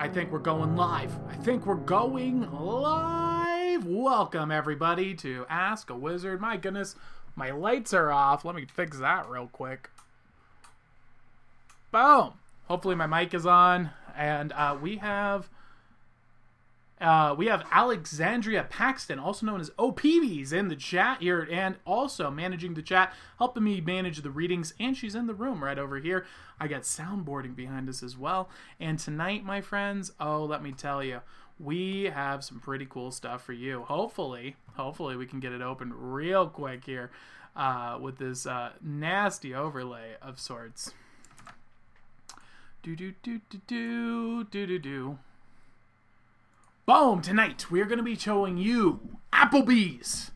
I think we're going live. I think we're going live. Welcome, everybody, to Ask a Wizard. My goodness, my lights are off. Let me fix that real quick. Boom. Hopefully, my mic is on. And uh, we have. Uh, we have Alexandria Paxton, also known as OPBs, in the chat here, and also managing the chat, helping me manage the readings. And she's in the room right over here. I got soundboarding behind us as well. And tonight, my friends, oh, let me tell you, we have some pretty cool stuff for you. Hopefully, hopefully, we can get it open real quick here uh, with this uh, nasty overlay of sorts. Do do do do do do do do. Boom! Tonight we are going to be showing you Applebee's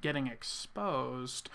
getting exposed.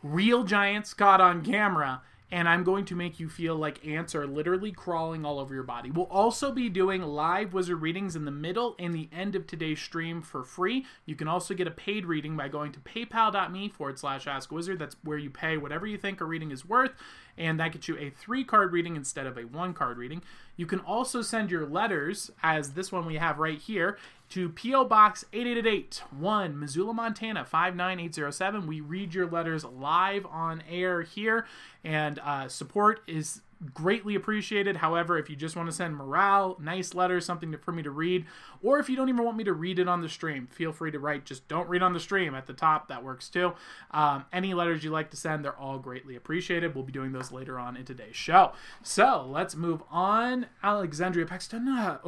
Real giants caught on camera, and I'm going to make you feel like ants are literally crawling all over your body. We'll also be doing live wizard readings in the middle and the end of today's stream for free. You can also get a paid reading by going to paypal.me forward slash ask wizard. That's where you pay whatever you think a reading is worth, and that gets you a three card reading instead of a one card reading. You can also send your letters, as this one we have right here, to P.O. Box 8888 1, Missoula, Montana 59807. We read your letters live on air here, and uh, support is greatly appreciated. However, if you just want to send morale, nice letters, something to, for me to read, or if you don't even want me to read it on the stream, feel free to write. Just don't read on the stream at the top. That works too. Um, any letters you like to send, they're all greatly appreciated. We'll be doing those later on in today's show. So let's move on. Alexandria Paxton, uh.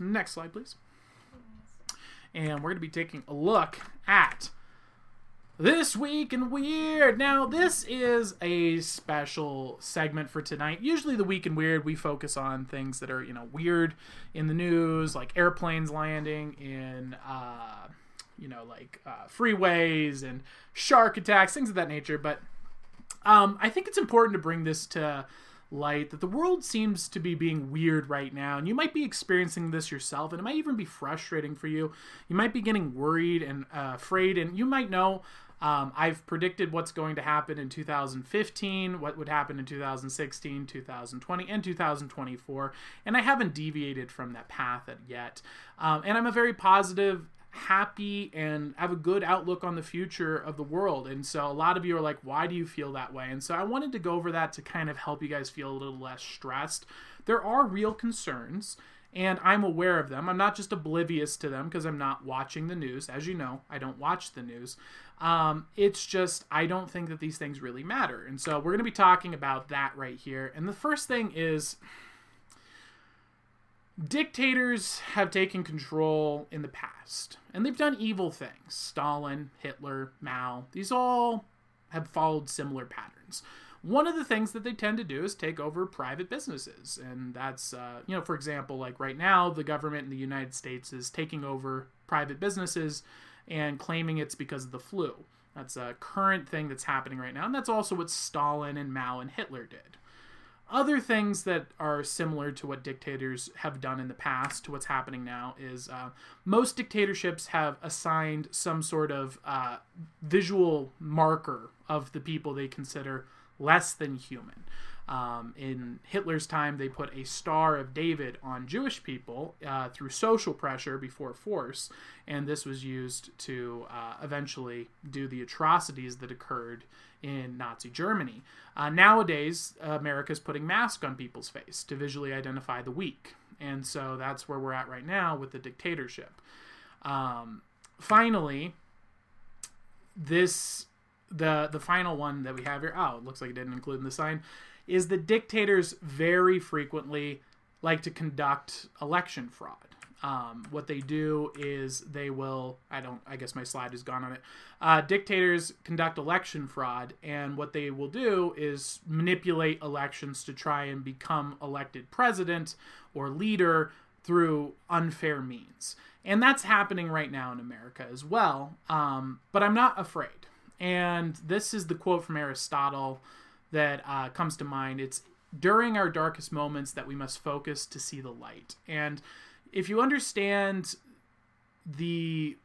Next slide, please. And we're going to be taking a look at this Week in Weird. Now, this is a special segment for tonight. Usually, the Week in Weird, we focus on things that are, you know, weird in the news, like airplanes landing in, uh, you know, like uh, freeways and shark attacks, things of that nature. But um, I think it's important to bring this to light that the world seems to be being weird right now and you might be experiencing this yourself and it might even be frustrating for you you might be getting worried and uh, afraid and you might know um, I've predicted what's going to happen in 2015, what would happen in 2016, 2020, and 2024, and I haven't deviated from that path yet. Um, and I'm a very positive, happy, and have a good outlook on the future of the world. And so a lot of you are like, why do you feel that way? And so I wanted to go over that to kind of help you guys feel a little less stressed. There are real concerns and I'm aware of them. I'm not just oblivious to them because I'm not watching the news. As you know, I don't watch the news. Um, it's just, I don't think that these things really matter. And so we're going to be talking about that right here. And the first thing is dictators have taken control in the past, and they've done evil things. Stalin, Hitler, Mao, these all have followed similar patterns. One of the things that they tend to do is take over private businesses and that's uh, you know for example like right now the government in the united states is taking over private businesses and claiming it's because of the flu. That's a current thing that's happening right now and that's also what stalin and mao and hitler did other things that are similar to what dictators have done in the past to what's happening now is uh, most dictatorships have assigned some sort of uh, visual marker of the people they consider less than human. Um, in Hitler's time, they put a Star of David on Jewish people uh, through social pressure before force, and this was used to uh, eventually do the atrocities that occurred in Nazi Germany. Uh, nowadays, America is putting masks on people's face to visually identify the weak, and so that's where we're at right now with the dictatorship. Um, finally, this the the final one that we have here oh it looks like it didn't include in the sign is that dictators very frequently like to conduct election fraud. Um, what they do is they will i don't i guess my slide is gone on it. Uh, dictators conduct election fraud and what they will do is manipulate elections to try and become elected president or leader through unfair means. And that's happening right now in america as well. Um, but i'm not afraid. And this is the quote from Aristotle that uh, comes to mind. It's during our darkest moments that we must focus to see the light. And if you understand the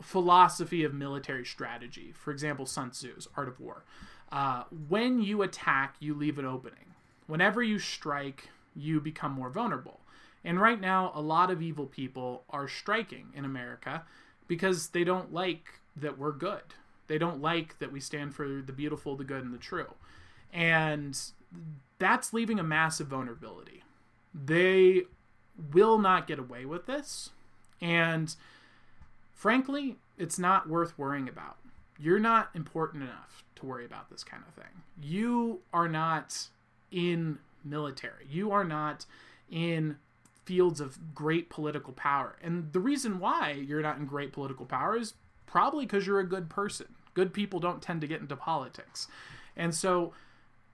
philosophy of military strategy, for example, Sun Tzu's Art of War, uh, when you attack, you leave an opening. Whenever you strike, you become more vulnerable. And right now, a lot of evil people are striking in America because they don't like that we're good. They don't like that we stand for the beautiful, the good, and the true. And that's leaving a massive vulnerability. They will not get away with this. And frankly, it's not worth worrying about. You're not important enough to worry about this kind of thing. You are not in military. You are not in fields of great political power. And the reason why you're not in great political power is probably because you're a good person. Good people don't tend to get into politics. And so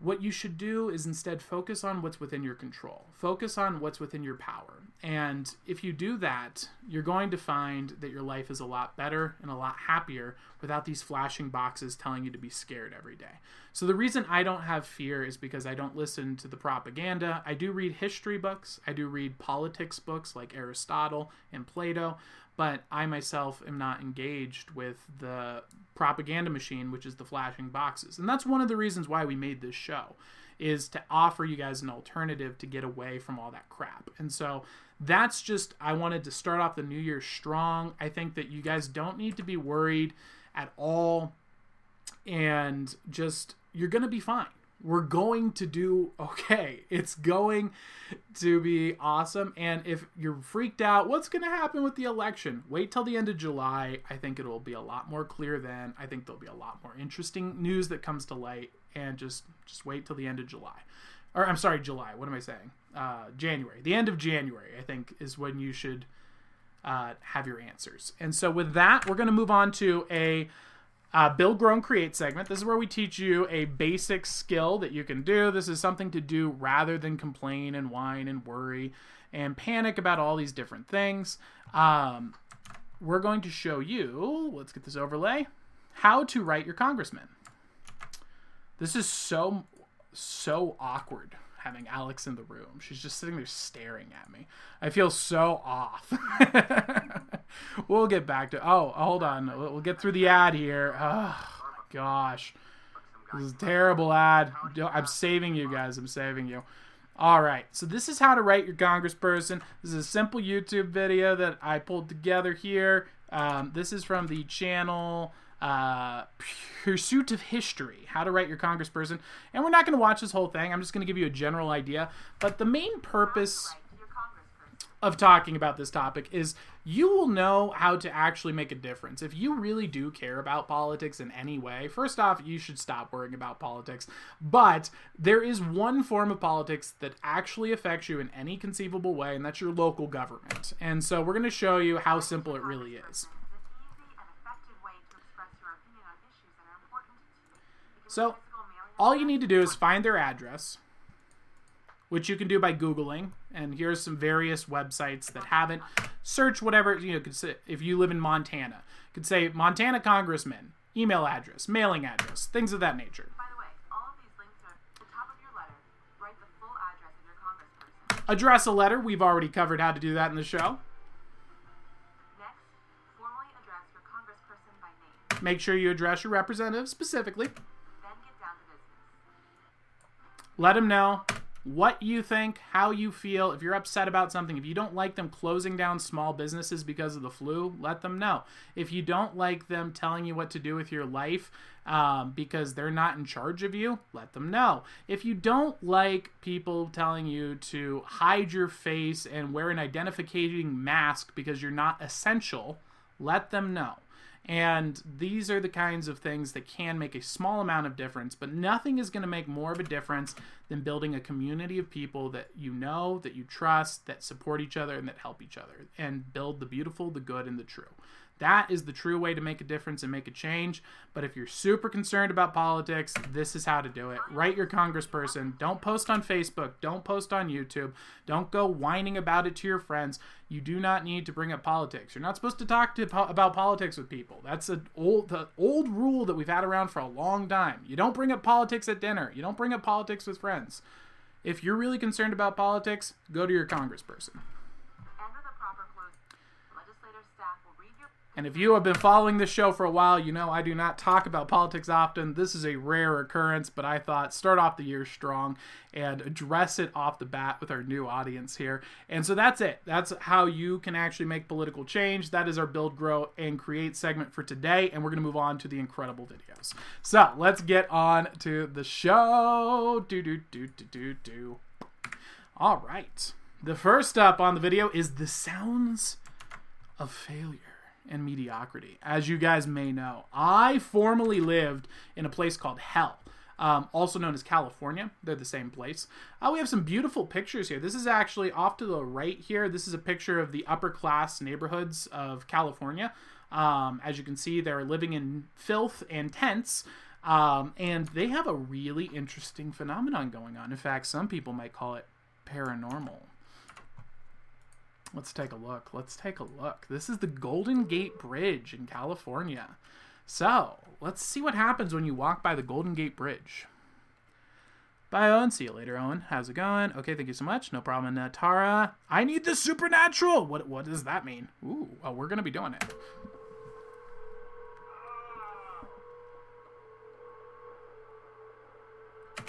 what you should do is instead focus on what's within your control. Focus on what's within your power. And if you do that, you're going to find that your life is a lot better and a lot happier without these flashing boxes telling you to be scared every day. So the reason I don't have fear is because I don't listen to the propaganda. I do read history books, I do read politics books like Aristotle and Plato, but I myself am not engaged with the propaganda machine, which is the flashing boxes. And that's one of the reasons why we made this show is to offer you guys an alternative to get away from all that crap. And so that's just I wanted to start off the new year strong. I think that you guys don't need to be worried at all and just you're going to be fine we're going to do okay. It's going to be awesome. And if you're freaked out, what's going to happen with the election? Wait till the end of July. I think it will be a lot more clear then. I think there'll be a lot more interesting news that comes to light. And just just wait till the end of July. Or I'm sorry, July. What am I saying? Uh, January. The end of January, I think, is when you should uh, have your answers. And so with that, we're going to move on to a uh, build, grow, and create segment. This is where we teach you a basic skill that you can do. This is something to do rather than complain and whine and worry and panic about all these different things. Um, we're going to show you, let's get this overlay, how to write your congressman. This is so, so awkward having Alex in the room. She's just sitting there staring at me. I feel so off. we'll get back to. Oh, hold on. We'll get through the ad here. Oh gosh, this is a terrible ad. I'm saving you guys. I'm saving you. All right, so this is how to write your congressperson. This is a simple YouTube video that I pulled together here. Um, this is from the channel uh, Pursuit of History, How to Write Your Congressperson. And we're not going to watch this whole thing. I'm just going to give you a general idea. But the main purpose of talking about this topic is you will know how to actually make a difference. If you really do care about politics in any way, first off, you should stop worrying about politics. But there is one form of politics that actually affects you in any conceivable way, and that's your local government. And so we're going to show you how simple it really is. So all you need to do is find their address, which you can do by Googling. And here's some various websites that have it. Search whatever, you know, could say, if you live in Montana, you could say Montana Congressman, email address, mailing address, things of that nature. By the way, all of these links are at the top of your letter. Write the full address of your congressperson. Address a letter. We've already covered how to do that in the show. Next, formally address your congressperson by name. Make sure you address your representative specifically. Let them know what you think, how you feel. If you're upset about something, if you don't like them closing down small businesses because of the flu, let them know. If you don't like them telling you what to do with your life um, because they're not in charge of you, let them know. If you don't like people telling you to hide your face and wear an identificating mask because you're not essential, let them know. And these are the kinds of things that can make a small amount of difference, but nothing is going to make more of a difference than building a community of people that you know, that you trust, that support each other, and that help each other, and build the beautiful, the good, and the true. That is the true way to make a difference and make a change. But if you're super concerned about politics, this is how to do it. Write your congressperson. Don't post on Facebook. Don't post on YouTube. Don't go whining about it to your friends. You do not need to bring up politics. You're not supposed to talk to, about politics with people. That's an old the old rule that we've had around for a long time. You don't bring up politics at dinner. You don't bring up politics with friends. If you're really concerned about politics, go to your congressperson. And if you have been following this show for a while, you know I do not talk about politics often. This is a rare occurrence, but I thought start off the year strong and address it off the bat with our new audience here. And so that's it. That's how you can actually make political change. That is our build, grow, and create segment for today. And we're going to move on to the incredible videos. So let's get on to the show. Do, do, do, do, do, do. All right. The first up on the video is the sounds of failure and mediocrity. As you guys may know, I formerly lived in a place called Hell. Um, also known as California. They're the same place. Uh, we have some beautiful pictures here. This is actually off to the right here. This is a picture of the upper class neighborhoods of California. Um, as you can see, they're living in filth and tents. Um, and they have a really interesting phenomenon going on. In fact, some people might call it paranormal. Let's take a look. Let's take a look. This is the Golden Gate Bridge in California. So, let's see what happens when you walk by the Golden Gate Bridge. Bye, Owen. See you later, Owen. How's it going? Okay, thank you so much. No problem, uh, Tara. I need the supernatural. What what does that mean? Ooh, oh, we're gonna be doing it.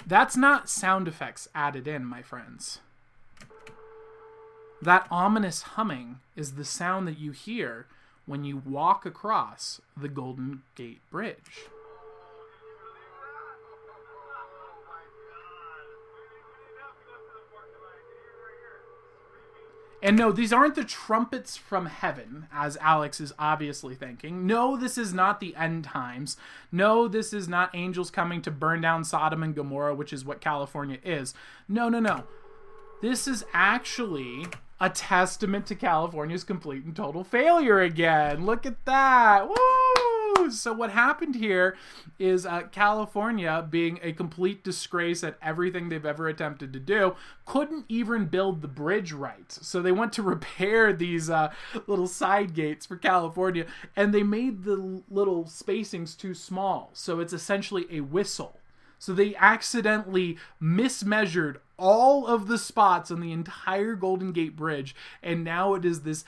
That's not sound effects added in, my friends. That ominous humming is the sound that you hear when you walk across the Golden Gate Bridge. And no, these aren't the trumpets from heaven, as Alex is obviously thinking. No, this is not the end times. No, this is not angels coming to burn down Sodom and Gomorrah, which is what California is. No, no, no. This is actually a testament to California's complete and total failure again. Look at that. Woo! So, what happened here is uh, California, being a complete disgrace at everything they've ever attempted to do, couldn't even build the bridge right. So, they went to repair these uh, little side gates for California and they made the little spacings too small. So, it's essentially a whistle. So they accidentally mismeasured all of the spots on the entire Golden Gate Bridge, and now it is this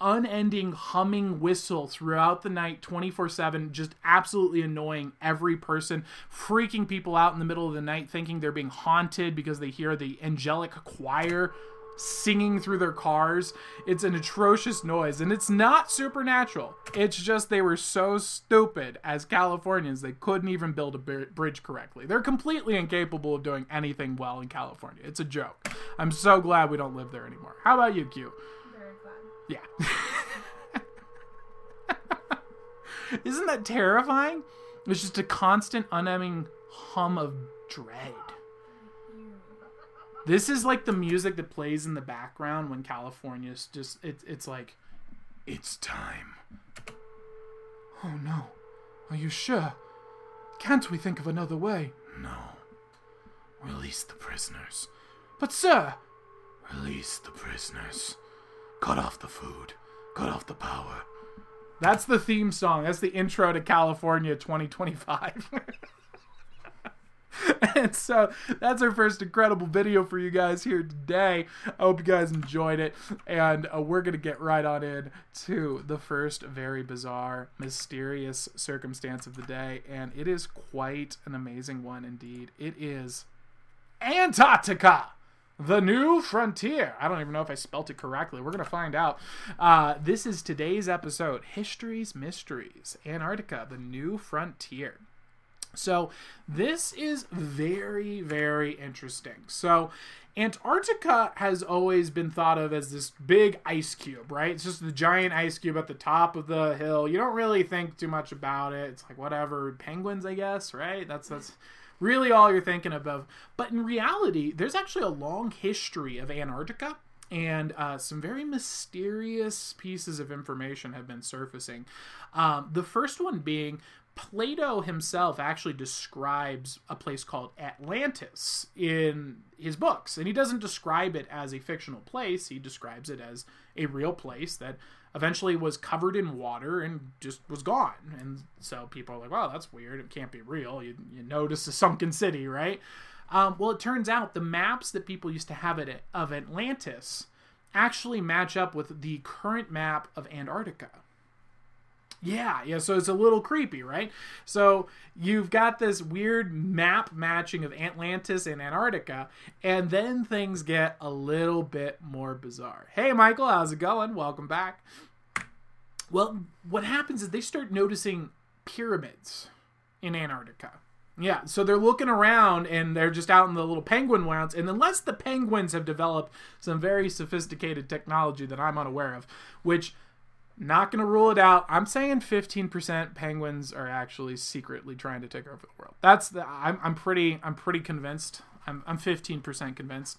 unending humming whistle throughout the night 24/7 just absolutely annoying every person freaking people out in the middle of the night thinking they're being haunted because they hear the angelic choir singing through their cars. It's an atrocious noise, and it's not supernatural. It's just they were so stupid as Californians, they couldn't even build a bridge correctly. They're completely incapable of doing anything well in California. It's a joke. I'm so glad we don't live there anymore. How about you, Q? Very glad. Yeah. Isn't that terrifying? It's just a constant, unending hum of dread. This is like the music that plays in the background when California's just it, it's like it's time. Oh no. Are you sure? Can't we think of another way? No. Release the prisoners. But sir, release the prisoners. Cut off the food. Cut off the power. That's the theme song. That's the intro to California 2025. and so that's our first incredible video for you guys here today. I hope you guys enjoyed it. And uh, we're going to get right on in to the first very bizarre, mysterious circumstance of the day. And it is quite an amazing one indeed. It is Antarctica the new frontier. I don't even know if I spelt it correctly. We're going to find out. Uh, this is today's episode History's Mysteries Antarctica, the new frontier. So this is very, very interesting. So Antarctica has always been thought of as this big ice cube, right? It's just the giant ice cube at the top of the hill. You don't really think too much about it. It's like whatever, penguins, I guess, right? That's that's really all you're thinking of. But in reality, there's actually a long history of Antarctica and uh, some very mysterious pieces of information have been surfacing. Um, the first one being Plato himself actually describes a place called Atlantis in his books. And he doesn't describe it as a fictional place, he describes it as a real place that eventually was covered in water and just was gone. And so people are like, wow, that's weird. It can't be real. You, you notice a sunken city, right? Um, well, it turns out the maps that people used to have it of Atlantis actually match up with the current map of Antarctica. Yeah, yeah, so it's a little creepy, right? So you've got this weird map matching of Atlantis and Antarctica, and then things get a little bit more bizarre. Hey, Michael, how's it going? Welcome back. Well, what happens is they start noticing pyramids in Antarctica. Yeah, so they're looking around and they're just out in the little penguin lands. And unless the penguins have developed some very sophisticated technology that I'm unaware of, which not going to rule it out. I'm saying 15% penguins are actually secretly trying to take over the world. That's the I'm, I'm pretty I'm pretty convinced. I'm I'm 15% convinced.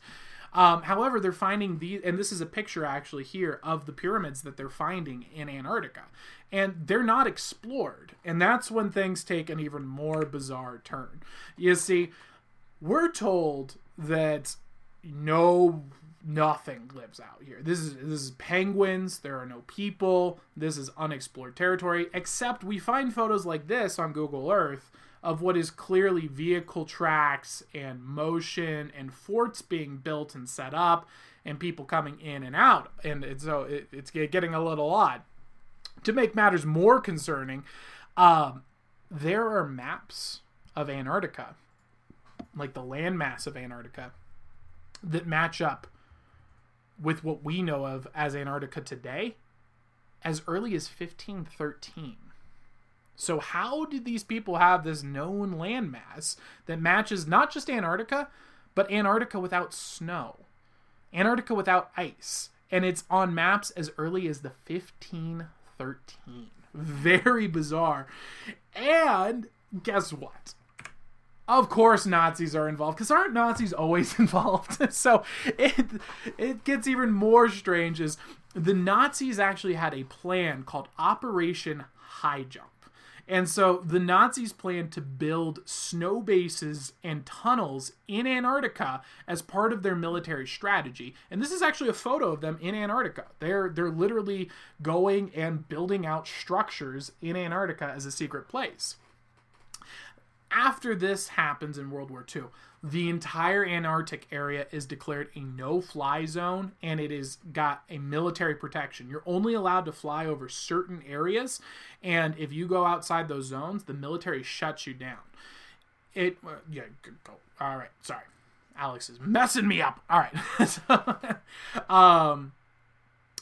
Um, however, they're finding these, and this is a picture actually here of the pyramids that they're finding in Antarctica, and they're not explored, and that's when things take an even more bizarre turn. You see, we're told that no nothing lives out here. This is this is penguins. There are no people. This is unexplored territory. Except we find photos like this on Google Earth of what is clearly vehicle tracks and motion and forts being built and set up and people coming in and out. And it's, so it, it's getting a little odd. To make matters more concerning, um, there are maps of Antarctica, like the landmass of Antarctica, that match up with what we know of as Antarctica today as early as 1513. So, how did these people have this known landmass that matches not just Antarctica, but Antarctica without snow, Antarctica without ice? And it's on maps as early as the 1513. Very bizarre. And guess what? Of course Nazis are involved because aren't Nazis always involved? so it it gets even more strange is the Nazis actually had a plan called Operation High Jump. And so the Nazis planned to build snow bases and tunnels in Antarctica as part of their military strategy. And this is actually a photo of them in Antarctica. They're they're literally going and building out structures in Antarctica as a secret place after this happens in World War II, the entire Antarctic area is declared a no fly zone and it is got a military protection. You're only allowed to fly over certain areas, and if you go outside those zones, the military shuts you down. It, uh, yeah, go. All right, sorry. Alex is messing me up. All right. so, um,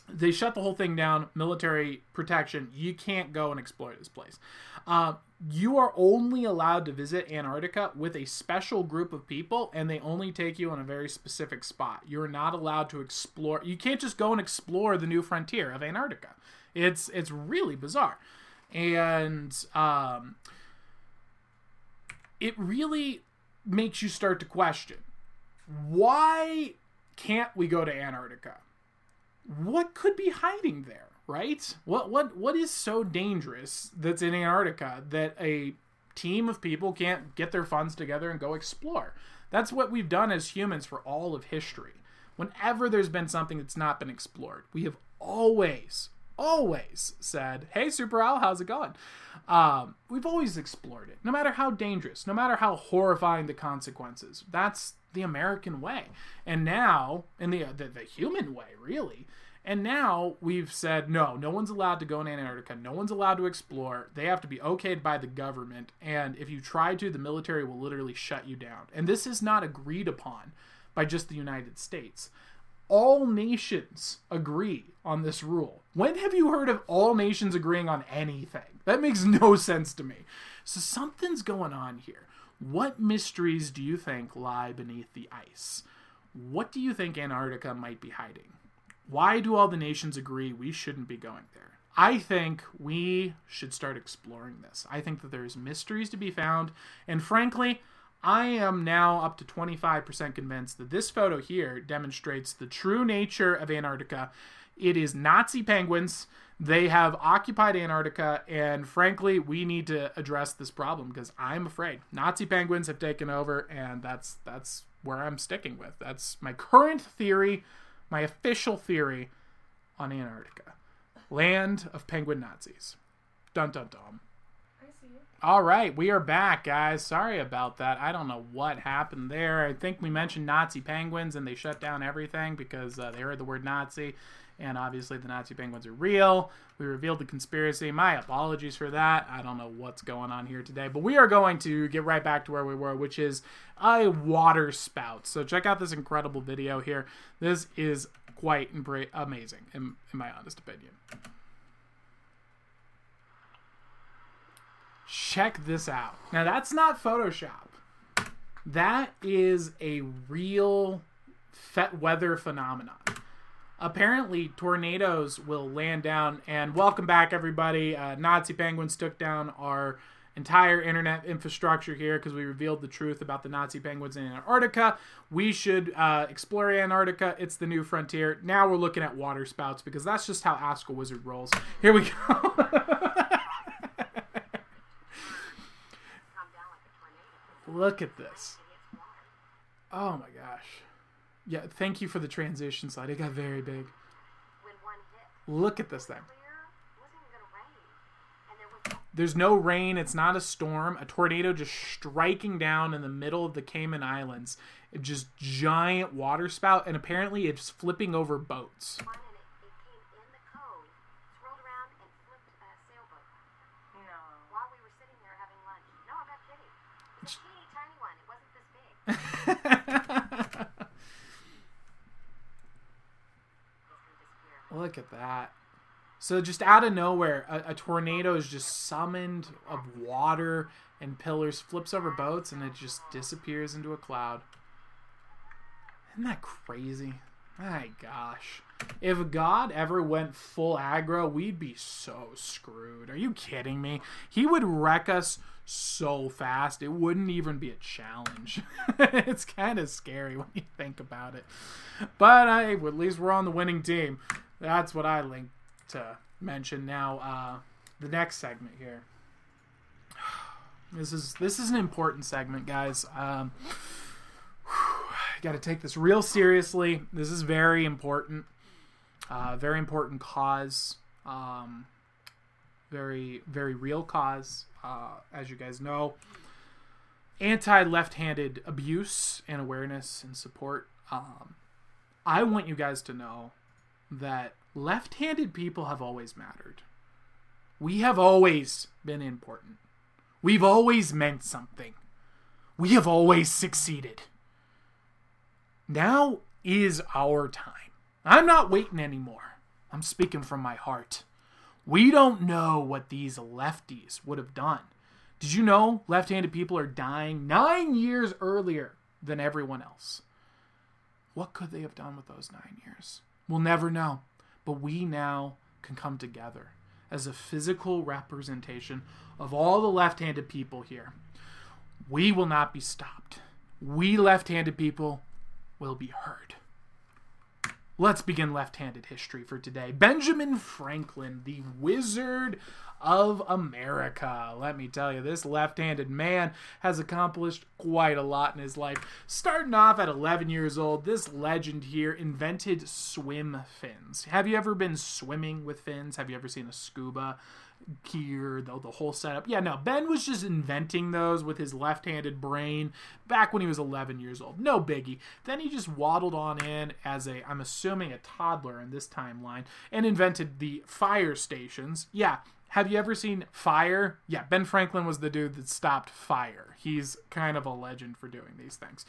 they shut the whole thing down military protection you can't go and explore this place uh, you are only allowed to visit antarctica with a special group of people and they only take you on a very specific spot. You're not allowed to explore you can't just go and explore the new frontier of antarctica. It's it's really bizarre. And um, it really makes you start to question why can't we go to antarctica? What could be hiding there, right? What what what is so dangerous that's in Antarctica that a team of people can't get their funds together and go explore? That's what we've done as humans for all of history. Whenever there's been something that's not been explored, we have always, always said, "Hey, Super Al, how's it going?" Um, we've always explored it, no matter how dangerous, no matter how horrifying the consequences. That's the American way, and now, in the, the the human way, really. And now we've said no, no one's allowed to go in Antarctica. No one's allowed to explore. They have to be okayed by the government. And if you try to, the military will literally shut you down. And this is not agreed upon by just the United States. All nations agree on this rule. When have you heard of all nations agreeing on anything? That makes no sense to me. So something's going on here. What mysteries do you think lie beneath the ice? What do you think Antarctica might be hiding? Why do all the nations agree we shouldn't be going there? I think we should start exploring this. I think that there's mysteries to be found, and frankly, I am now up to 25% convinced that this photo here demonstrates the true nature of Antarctica. It is Nazi penguins. They have occupied Antarctica, and frankly, we need to address this problem because I'm afraid Nazi penguins have taken over, and that's that's where I'm sticking with. That's my current theory my official theory on Antarctica land of penguin Nazis. Dun dun dun. I see All right, we are back, guys. Sorry about that. I don't know what happened there. I think we mentioned Nazi penguins and they shut down everything because uh, they heard the word Nazi. And obviously, the Nazi penguins are real. We revealed the conspiracy. My apologies for that. I don't know what's going on here today. But we are going to get right back to where we were, which is a water spout. So, check out this incredible video here. This is quite embra- amazing, in, in my honest opinion. check this out. Now that's not Photoshop. That is a real weather phenomenon. Apparently, tornadoes will land down. And welcome back, everybody. Uh, Nazi penguins took down our entire internet infrastructure here because we revealed the truth about the Nazi penguins in Antarctica. We should uh, explore Antarctica. It's the new frontier. Now we're looking at water spouts because that's just how Ask a Wizard rolls. Here we go. Look at this. Oh my gosh. Yeah, thank you for the transition slide. It got very big. When one hit, Look at this thing. clear, it wasn't even gonna rain. And there was There's no rain. It's not a storm. A tornado just striking down in the middle of the Cayman Islands. It just giant water spout, and apparently it's flipping over boats. one and it, it came in the cove, swirled around and flipped a sailboat. No. While we were sitting there having lunch. No, I'm not kidding. It's a teeny tiny one. It wasn't this big. It's gonna disappear. Look at that. So just out of nowhere, a, a tornado is just summoned of water and pillars, flips over boats, and it just disappears into a cloud. Isn't that crazy? My gosh. If God ever went full aggro, we'd be so screwed. Are you kidding me? He would wreck us so fast, it wouldn't even be a challenge. it's kind of scary when you think about it. But hey, at least we're on the winning team. That's what I like to mention. Now, uh, the next segment here. This is this is an important segment, guys. Um, got to take this real seriously. This is very important. Uh, very important cause. Um, very very real cause. Uh, as you guys know, anti left-handed abuse and awareness and support. Um, I want you guys to know that left-handed people have always mattered. We have always been important. We've always meant something. We have always succeeded. Now is our time. I'm not waiting anymore. I'm speaking from my heart. We don't know what these lefties would have done. Did you know left handed people are dying nine years earlier than everyone else? What could they have done with those nine years? We'll never know. But we now can come together as a physical representation of all the left handed people here. We will not be stopped. We left handed people will be heard. Let's begin left handed history for today. Benjamin Franklin, the Wizard of America. Let me tell you, this left handed man has accomplished quite a lot in his life. Starting off at 11 years old, this legend here invented swim fins. Have you ever been swimming with fins? Have you ever seen a scuba? Gear, the, the whole setup. Yeah, no, Ben was just inventing those with his left handed brain back when he was 11 years old. No biggie. Then he just waddled on in as a, I'm assuming, a toddler in this timeline and invented the fire stations. Yeah. Have you ever seen Fire? Yeah, Ben Franklin was the dude that stopped fire. He's kind of a legend for doing these things.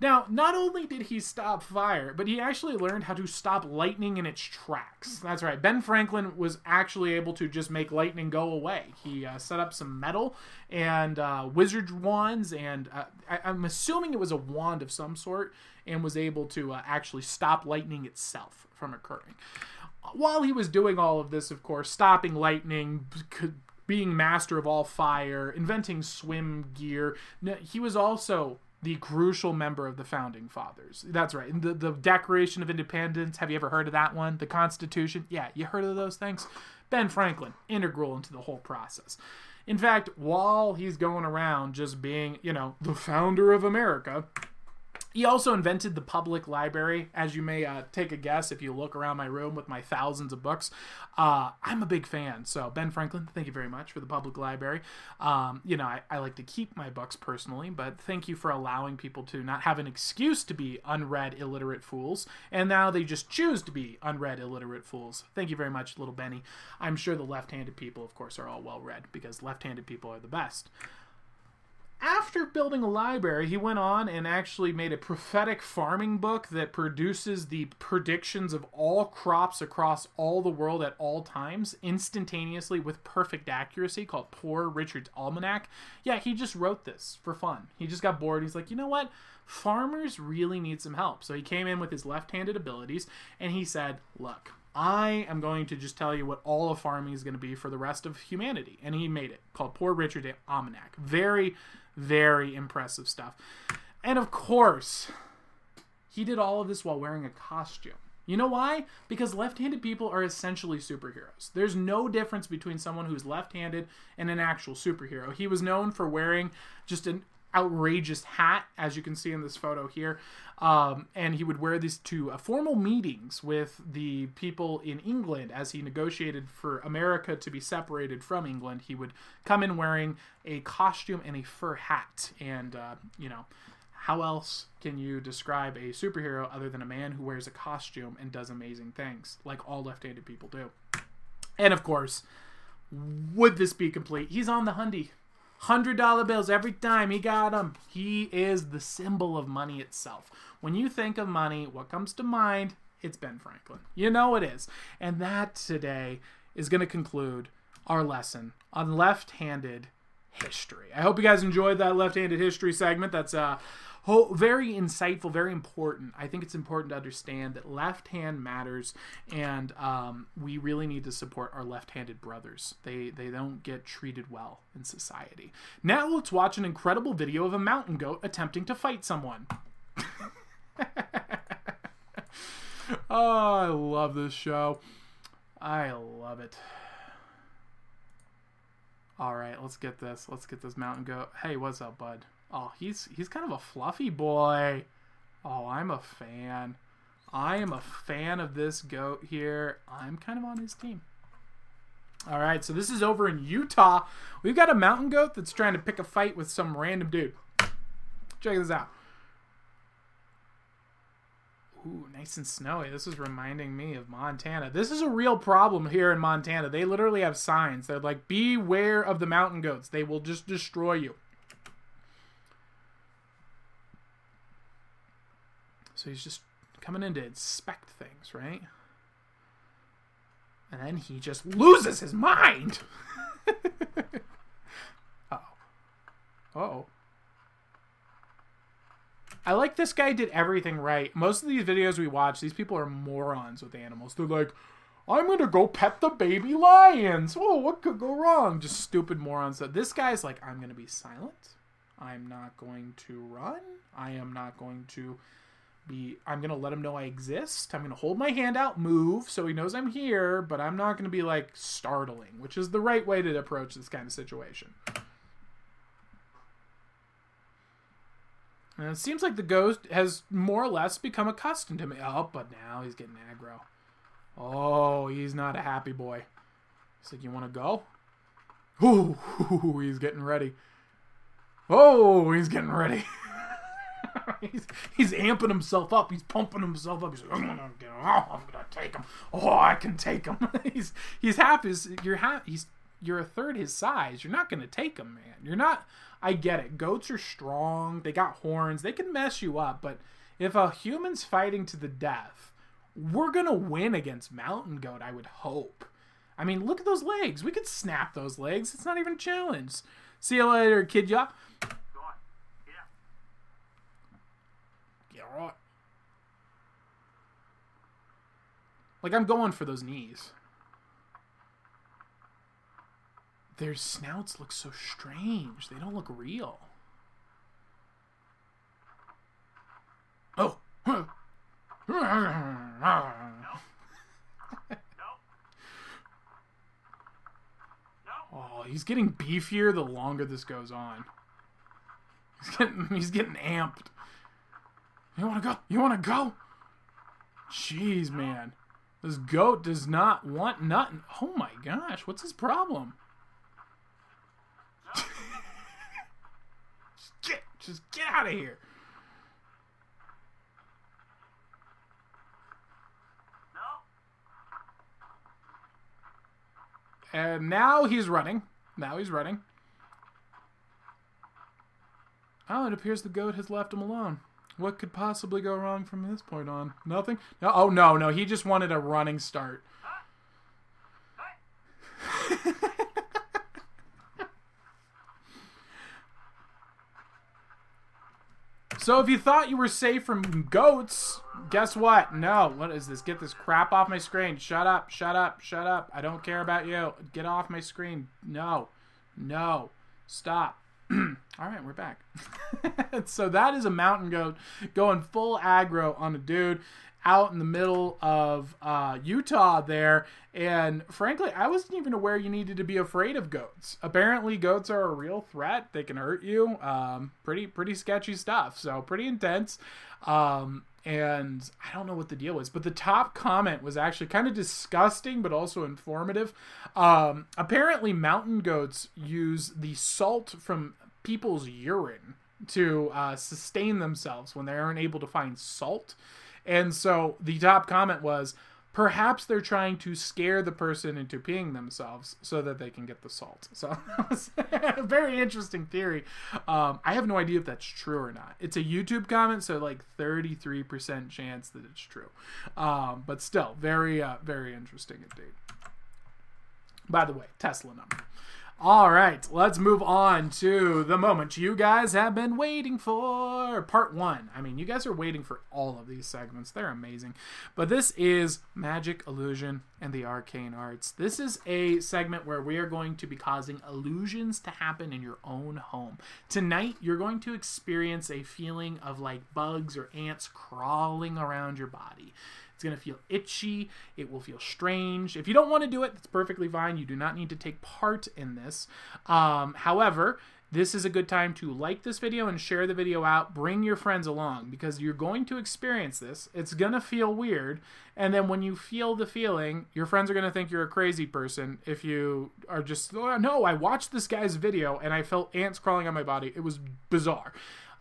Now, not only did he stop fire, but he actually learned how to stop lightning in its tracks. That's right. Ben Franklin was actually able to just make lightning go away. He uh, set up some metal and uh, wizard wands, and uh, I- I'm assuming it was a wand of some sort, and was able to uh, actually stop lightning itself from occurring. While he was doing all of this, of course, stopping lightning, being master of all fire, inventing swim gear, he was also the crucial member of the founding fathers. That's right. The the Declaration of Independence. Have you ever heard of that one? The Constitution. Yeah, you heard of those things. Ben Franklin, integral into the whole process. In fact, while he's going around just being, you know, the founder of America, He also invented the public library, as you may uh, take a guess if you look around my room with my thousands of books. Uh, I'm a big fan. So, Ben Franklin, thank you very much for the public library. Um, you know, I, I like to keep my books personally, but thank you for allowing people to not have an excuse to be unread, illiterate fools. And now they just choose to be unread, illiterate fools. Thank you very much, little Benny. I'm sure the left handed people, of course, are all well read because left handed people are the best building a library, he went on and actually made a prophetic farming book that produces the predictions of all crops across all the world at all times instantaneously with perfect accuracy called Poor Richard's Almanac. Yeah, he just wrote this for fun. He just got bored. He's like, you know what? Farmers really need some help. So he came in with his left handed abilities and he said, look, I am going to just tell you what all of farming is going to be for the rest of humanity. And he made it called Poor Richard Almanac. Very very impressive stuff. And of course, he did all of this while wearing a costume. You know why? Because left handed people are essentially superheroes. There's no difference between someone who's left handed and an actual superhero. He was known for wearing just an outrageous hat, as you can see in this photo here. Um, and he would wear these to uh, formal meetings with the people in England as he negotiated for America to be separated from England. He would come in wearing a costume and a fur hat. And, uh, you know, how else can you describe a superhero other than a man who wears a costume and does amazing things, like all left handed people do? And of course, would this be complete? He's on the Hundy. Hundred dollar bills every time he got them. He is the symbol of money itself. When you think of money, what comes to mind? It's Ben Franklin. You know it is. And that today is going to conclude our lesson on left handed history. I hope you guys enjoyed that left handed history segment. That's uh, very insightful, very important. I think it's important to understand that left hand matters, and um, we really need to support our left-handed brothers. They they don't get treated well in society. Now let's watch an incredible video of a mountain goat attempting to fight someone. oh, I love this show. I love it. All right, let's get this. Let's get this mountain goat. Hey, what's up, bud? Oh, he's he's kind of a fluffy boy. Oh, I'm a fan. I am a fan of this goat here. I'm kind of on his team. All right, so this is over in Utah. We've got a mountain goat that's trying to pick a fight with some random dude. Check this out. Ooh, nice and snowy. This is reminding me of Montana. This is a real problem here in Montana. They literally have signs. They're like, beware of the mountain goats. They will just destroy you. So he's just coming in to inspect things, right? And then he just loses his mind. oh. Oh. I like this guy did everything right. Most of these videos we watch, these people are morons with animals. They're like, I'm gonna go pet the baby lions. Oh, what could go wrong? Just stupid morons. This guy's like, I'm gonna be silent. I'm not going to run. I am not going to be I'm gonna let him know I exist. I'm gonna hold my hand out, move, so he knows I'm here, but I'm not gonna be like startling, which is the right way to approach this kind of situation. And it seems like the ghost has more or less become accustomed to me. Oh, but now he's getting aggro. Oh, he's not a happy boy. He's like, you want to go? Ooh, he's getting ready. Oh, he's getting ready. he's, he's amping himself up. He's pumping himself up. He's like, I'm gonna get him. Oh, I'm gonna take him. Oh, I can take him. he's he's half his. You're half. He's you're a third his size. You're not gonna take him, man. You're not. I get it. Goats are strong. They got horns. They can mess you up. But if a human's fighting to the death, we're gonna win against mountain goat. I would hope. I mean, look at those legs. We could snap those legs. It's not even a challenge. See you later, kid. Ya. Like, I'm going for those knees. Their snouts look so strange. They don't look real. Oh. oh, he's getting beefier the longer this goes on. He's getting he's getting amped. You want to go? You want to go? Jeez, man. This goat does not want nothing. Oh my gosh, what's his problem? just get, just get out of here. No. And now he's running. Now he's running. Oh, it appears the goat has left him alone. What could possibly go wrong from this point on? Nothing? No, oh, no, no. He just wanted a running start. so if you thought you were safe from goats, guess what? No. What is this? Get this crap off my screen. Shut up. Shut up. Shut up. I don't care about you. Get off my screen. No. No. Stop. All right, we're back. so that is a mountain goat going full aggro on a dude out in the middle of uh, Utah there. And frankly, I wasn't even aware you needed to be afraid of goats. Apparently, goats are a real threat. They can hurt you. Um, pretty pretty sketchy stuff. So pretty intense. Um, and I don't know what the deal was, but the top comment was actually kind of disgusting, but also informative. Um, apparently, mountain goats use the salt from people's urine to uh, sustain themselves when they aren't able to find salt. And so the top comment was, perhaps they're trying to scare the person into peeing themselves so that they can get the salt. So very interesting theory. Um, I have no idea if that's true or not. It's a YouTube comment, so like 33% chance that it's true. Um, but still, very, uh, very interesting indeed. By the way, Tesla number. All right, let's move on to the moment you guys have been waiting for. Part one. I mean, you guys are waiting for all of these segments, they're amazing. But this is Magic, Illusion, and the Arcane Arts. This is a segment where we are going to be causing illusions to happen in your own home. Tonight, you're going to experience a feeling of like bugs or ants crawling around your body. It's going to feel itchy. It will feel strange. If you don't want to do it, that's perfectly fine. You do not need to take part in this. Um, however, this is a good time to like this video and share the video out. Bring your friends along because you're going to experience this. It's going to feel weird. And then when you feel the feeling, your friends are going to think you're a crazy person if you are just, oh, no, I watched this guy's video and I felt ants crawling on my body. It was bizarre.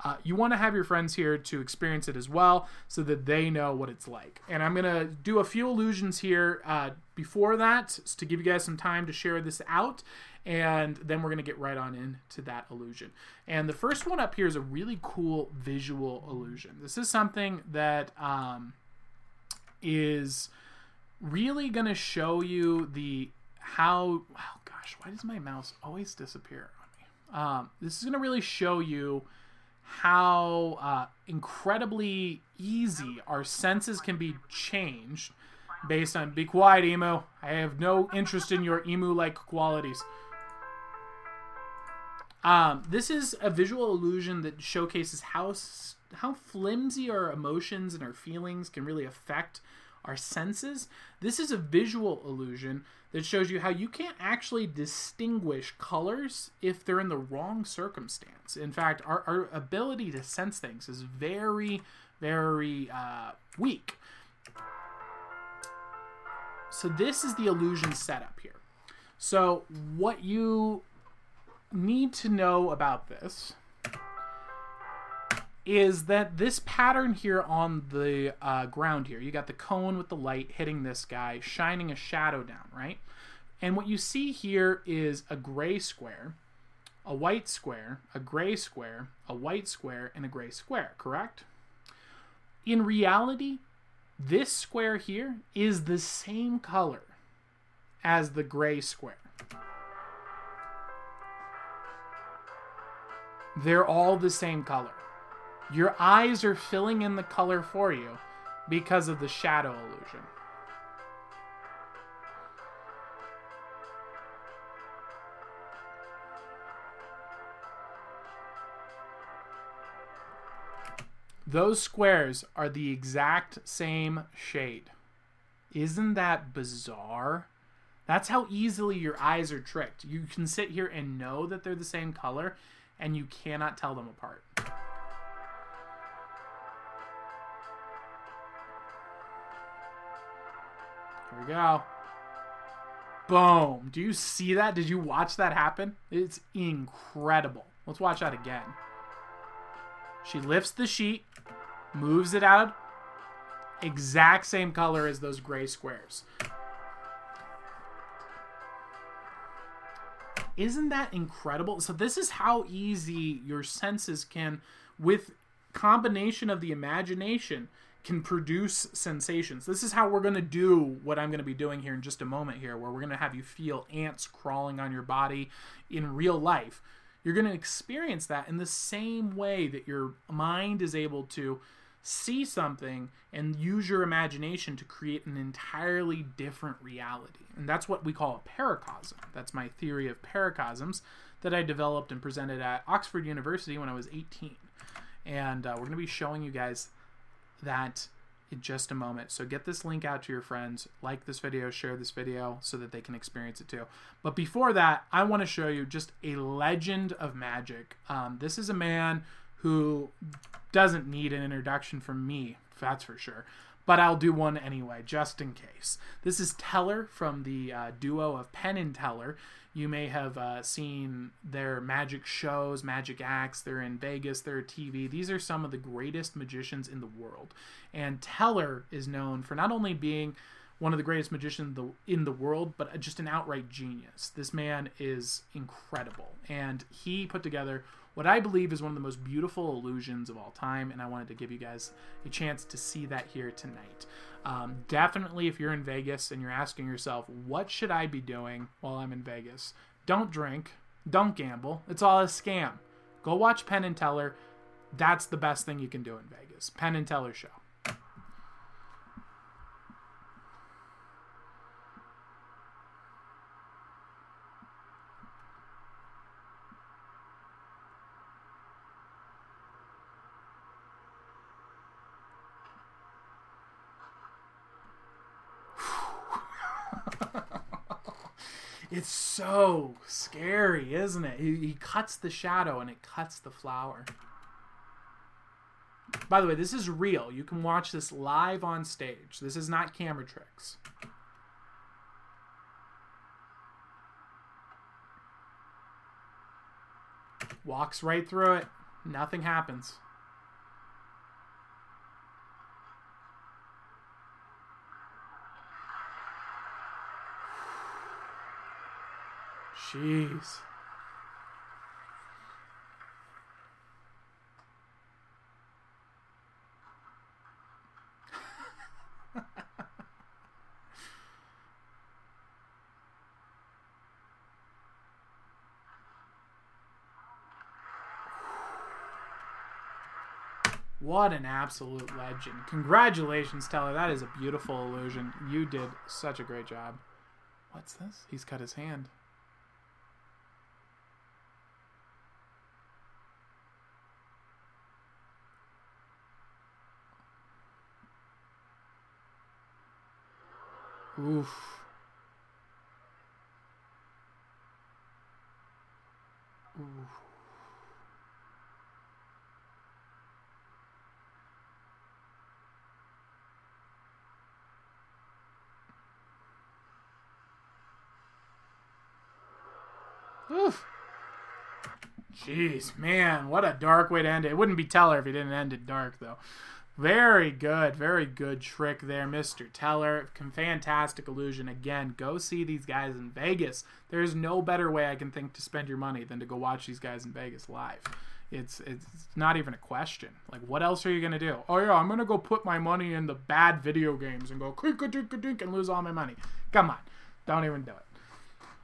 Uh, you want to have your friends here to experience it as well so that they know what it's like. And I'm going to do a few illusions here uh, before that to give you guys some time to share this out. And then we're going to get right on into that illusion. And the first one up here is a really cool visual illusion. This is something that um, is really going to show you the how. Oh gosh, why does my mouse always disappear on me? Um, this is going to really show you how uh, incredibly easy our senses can be changed based on be quiet emu i have no interest in your emu like qualities um, this is a visual illusion that showcases how how flimsy our emotions and our feelings can really affect our senses. This is a visual illusion that shows you how you can't actually distinguish colors if they're in the wrong circumstance. In fact, our, our ability to sense things is very, very uh, weak. So, this is the illusion setup here. So, what you need to know about this is that this pattern here on the uh, ground here, you got the cone with the light hitting this guy, shining a shadow down, right? And what you see here is a gray square, a white square, a gray square, a white square, and a gray square, correct? In reality, this square here is the same color as the gray square. They're all the same color. Your eyes are filling in the color for you because of the shadow illusion. Those squares are the exact same shade. Isn't that bizarre? That's how easily your eyes are tricked. You can sit here and know that they're the same color, and you cannot tell them apart. Here we go. Boom. Do you see that? Did you watch that happen? It's incredible. Let's watch that again. She lifts the sheet, moves it out, exact same color as those gray squares. Isn't that incredible? So this is how easy your senses can with combination of the imagination can produce sensations. This is how we're going to do what I'm going to be doing here in just a moment here where we're going to have you feel ants crawling on your body in real life. You're going to experience that in the same way that your mind is able to see something and use your imagination to create an entirely different reality. And that's what we call a paracosm. That's my theory of paracosms that I developed and presented at Oxford University when I was 18. And uh, we're going to be showing you guys that in just a moment. So get this link out to your friends, like this video, share this video so that they can experience it too. But before that, I want to show you just a legend of magic. Um, this is a man who doesn't need an introduction from me, that's for sure. But I'll do one anyway, just in case. This is Teller from the uh, duo of Penn and Teller. You may have uh, seen their magic shows, magic acts. They're in Vegas, they're TV. These are some of the greatest magicians in the world. And Teller is known for not only being one of the greatest magicians in the world, but just an outright genius. This man is incredible. And he put together what I believe is one of the most beautiful illusions of all time, and I wanted to give you guys a chance to see that here tonight. Um, definitely, if you're in Vegas and you're asking yourself, what should I be doing while I'm in Vegas? Don't drink, don't gamble. It's all a scam. Go watch Penn and Teller. That's the best thing you can do in Vegas. Penn and Teller show. It's so scary, isn't it? He, he cuts the shadow and it cuts the flower. By the way, this is real. You can watch this live on stage. This is not camera tricks. Walks right through it. Nothing happens. Jeez. What an absolute legend. Congratulations, Teller. That is a beautiful illusion. You did such a great job. What's this? He's cut his hand. Oof. Oof. Oof. Jeez, man, what a dark way to end it. It wouldn't be Teller if he didn't end it dark, though. Very good, very good trick there, Mr. Teller. Fantastic illusion. Again, go see these guys in Vegas. There's no better way I can think to spend your money than to go watch these guys in Vegas live. It's it's not even a question. Like, what else are you gonna do? Oh yeah, I'm gonna go put my money in the bad video games and go a dink a dink and lose all my money. Come on, don't even do it.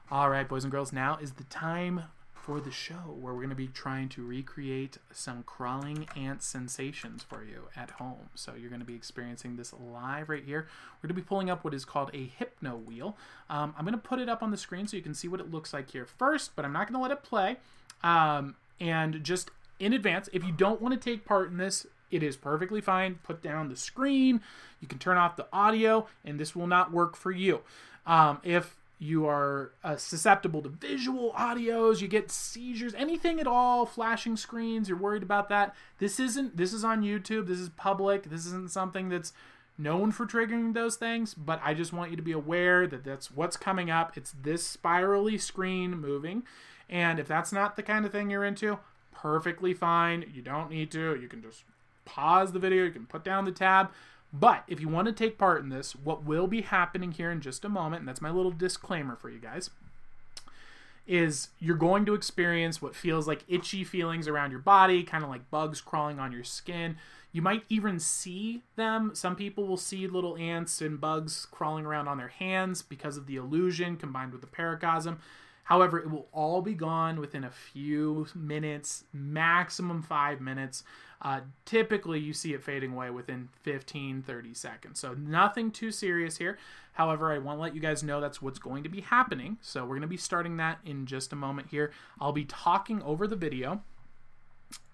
All right, boys and girls, now is the time for the show where we're going to be trying to recreate some crawling ant sensations for you at home. So you're going to be experiencing this live right here. We're going to be pulling up what is called a hypno wheel. Um, I'm going to put it up on the screen so you can see what it looks like here first, but I'm not going to let it play. Um, and just in advance, if you don't want to take part in this, it is perfectly fine. Put down the screen. You can turn off the audio, and this will not work for you. Um, if you are uh, susceptible to visual audios you get seizures anything at all flashing screens you're worried about that this isn't this is on youtube this is public this isn't something that's known for triggering those things, but I just want you to be aware that that's what's coming up. It's this spirally screen moving. And if that's not the kind of thing you're into, perfectly fine. You don't need to. You can just pause the video, you can put down the tab. But if you want to take part in this, what will be happening here in just a moment, and that's my little disclaimer for you guys, is you're going to experience what feels like itchy feelings around your body, kind of like bugs crawling on your skin. You might even see them. Some people will see little ants and bugs crawling around on their hands because of the illusion combined with the paracosm. However, it will all be gone within a few minutes, maximum five minutes. Uh, typically, you see it fading away within 15, 30 seconds. So, nothing too serious here. However, I want to let you guys know that's what's going to be happening. So, we're going to be starting that in just a moment here. I'll be talking over the video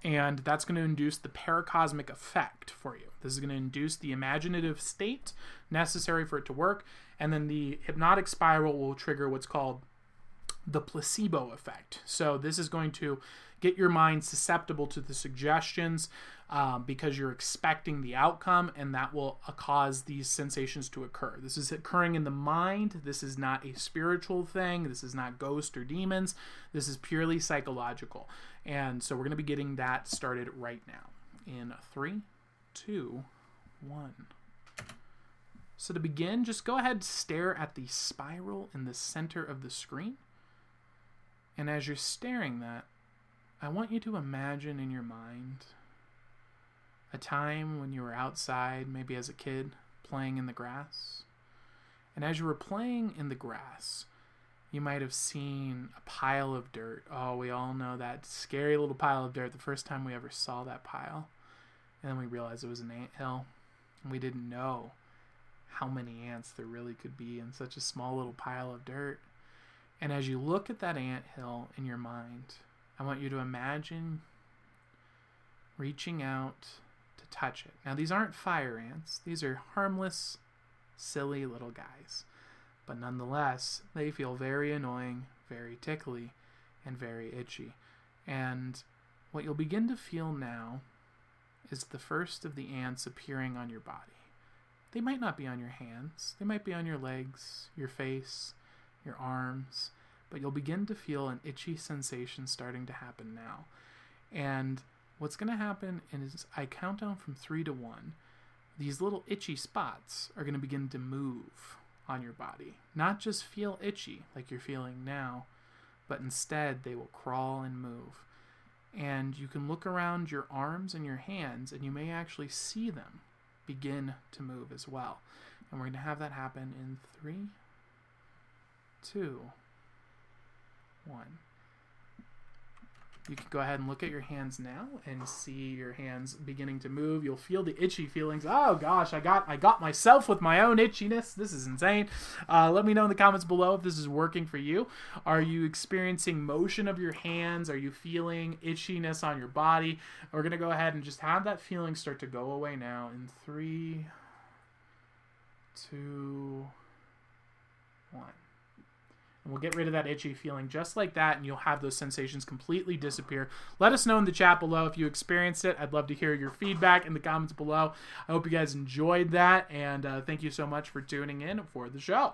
and that's going to induce the paracosmic effect for you. This is going to induce the imaginative state necessary for it to work, and then the hypnotic spiral will trigger what's called the placebo effect. So, this is going to get your mind susceptible to the suggestions um, because you're expecting the outcome, and that will uh, cause these sensations to occur. This is occurring in the mind. This is not a spiritual thing. This is not ghosts or demons. This is purely psychological. And so, we're going to be getting that started right now. In three, two, one. So, to begin, just go ahead and stare at the spiral in the center of the screen. And as you're staring that, I want you to imagine in your mind a time when you were outside, maybe as a kid, playing in the grass. And as you were playing in the grass, you might have seen a pile of dirt. Oh, we all know that scary little pile of dirt the first time we ever saw that pile. And then we realized it was an ant hill. And we didn't know how many ants there really could be in such a small little pile of dirt. And as you look at that ant hill in your mind, I want you to imagine reaching out to touch it. Now, these aren't fire ants, these are harmless, silly little guys. But nonetheless, they feel very annoying, very tickly, and very itchy. And what you'll begin to feel now is the first of the ants appearing on your body. They might not be on your hands, they might be on your legs, your face, your arms, but you'll begin to feel an itchy sensation starting to happen now. And what's going to happen is I count down from three to one. These little itchy spots are going to begin to move on your body. Not just feel itchy like you're feeling now, but instead they will crawl and move. And you can look around your arms and your hands, and you may actually see them begin to move as well. And we're going to have that happen in three, two, one. You can go ahead and look at your hands now and see your hands beginning to move. You'll feel the itchy feelings. Oh gosh, I got I got myself with my own itchiness. This is insane. Uh, let me know in the comments below if this is working for you. Are you experiencing motion of your hands? Are you feeling itchiness on your body? We're gonna go ahead and just have that feeling start to go away now in three, two. And we'll get rid of that itchy feeling just like that, and you'll have those sensations completely disappear. Let us know in the chat below if you experienced it. I'd love to hear your feedback in the comments below. I hope you guys enjoyed that, and uh, thank you so much for tuning in for the show.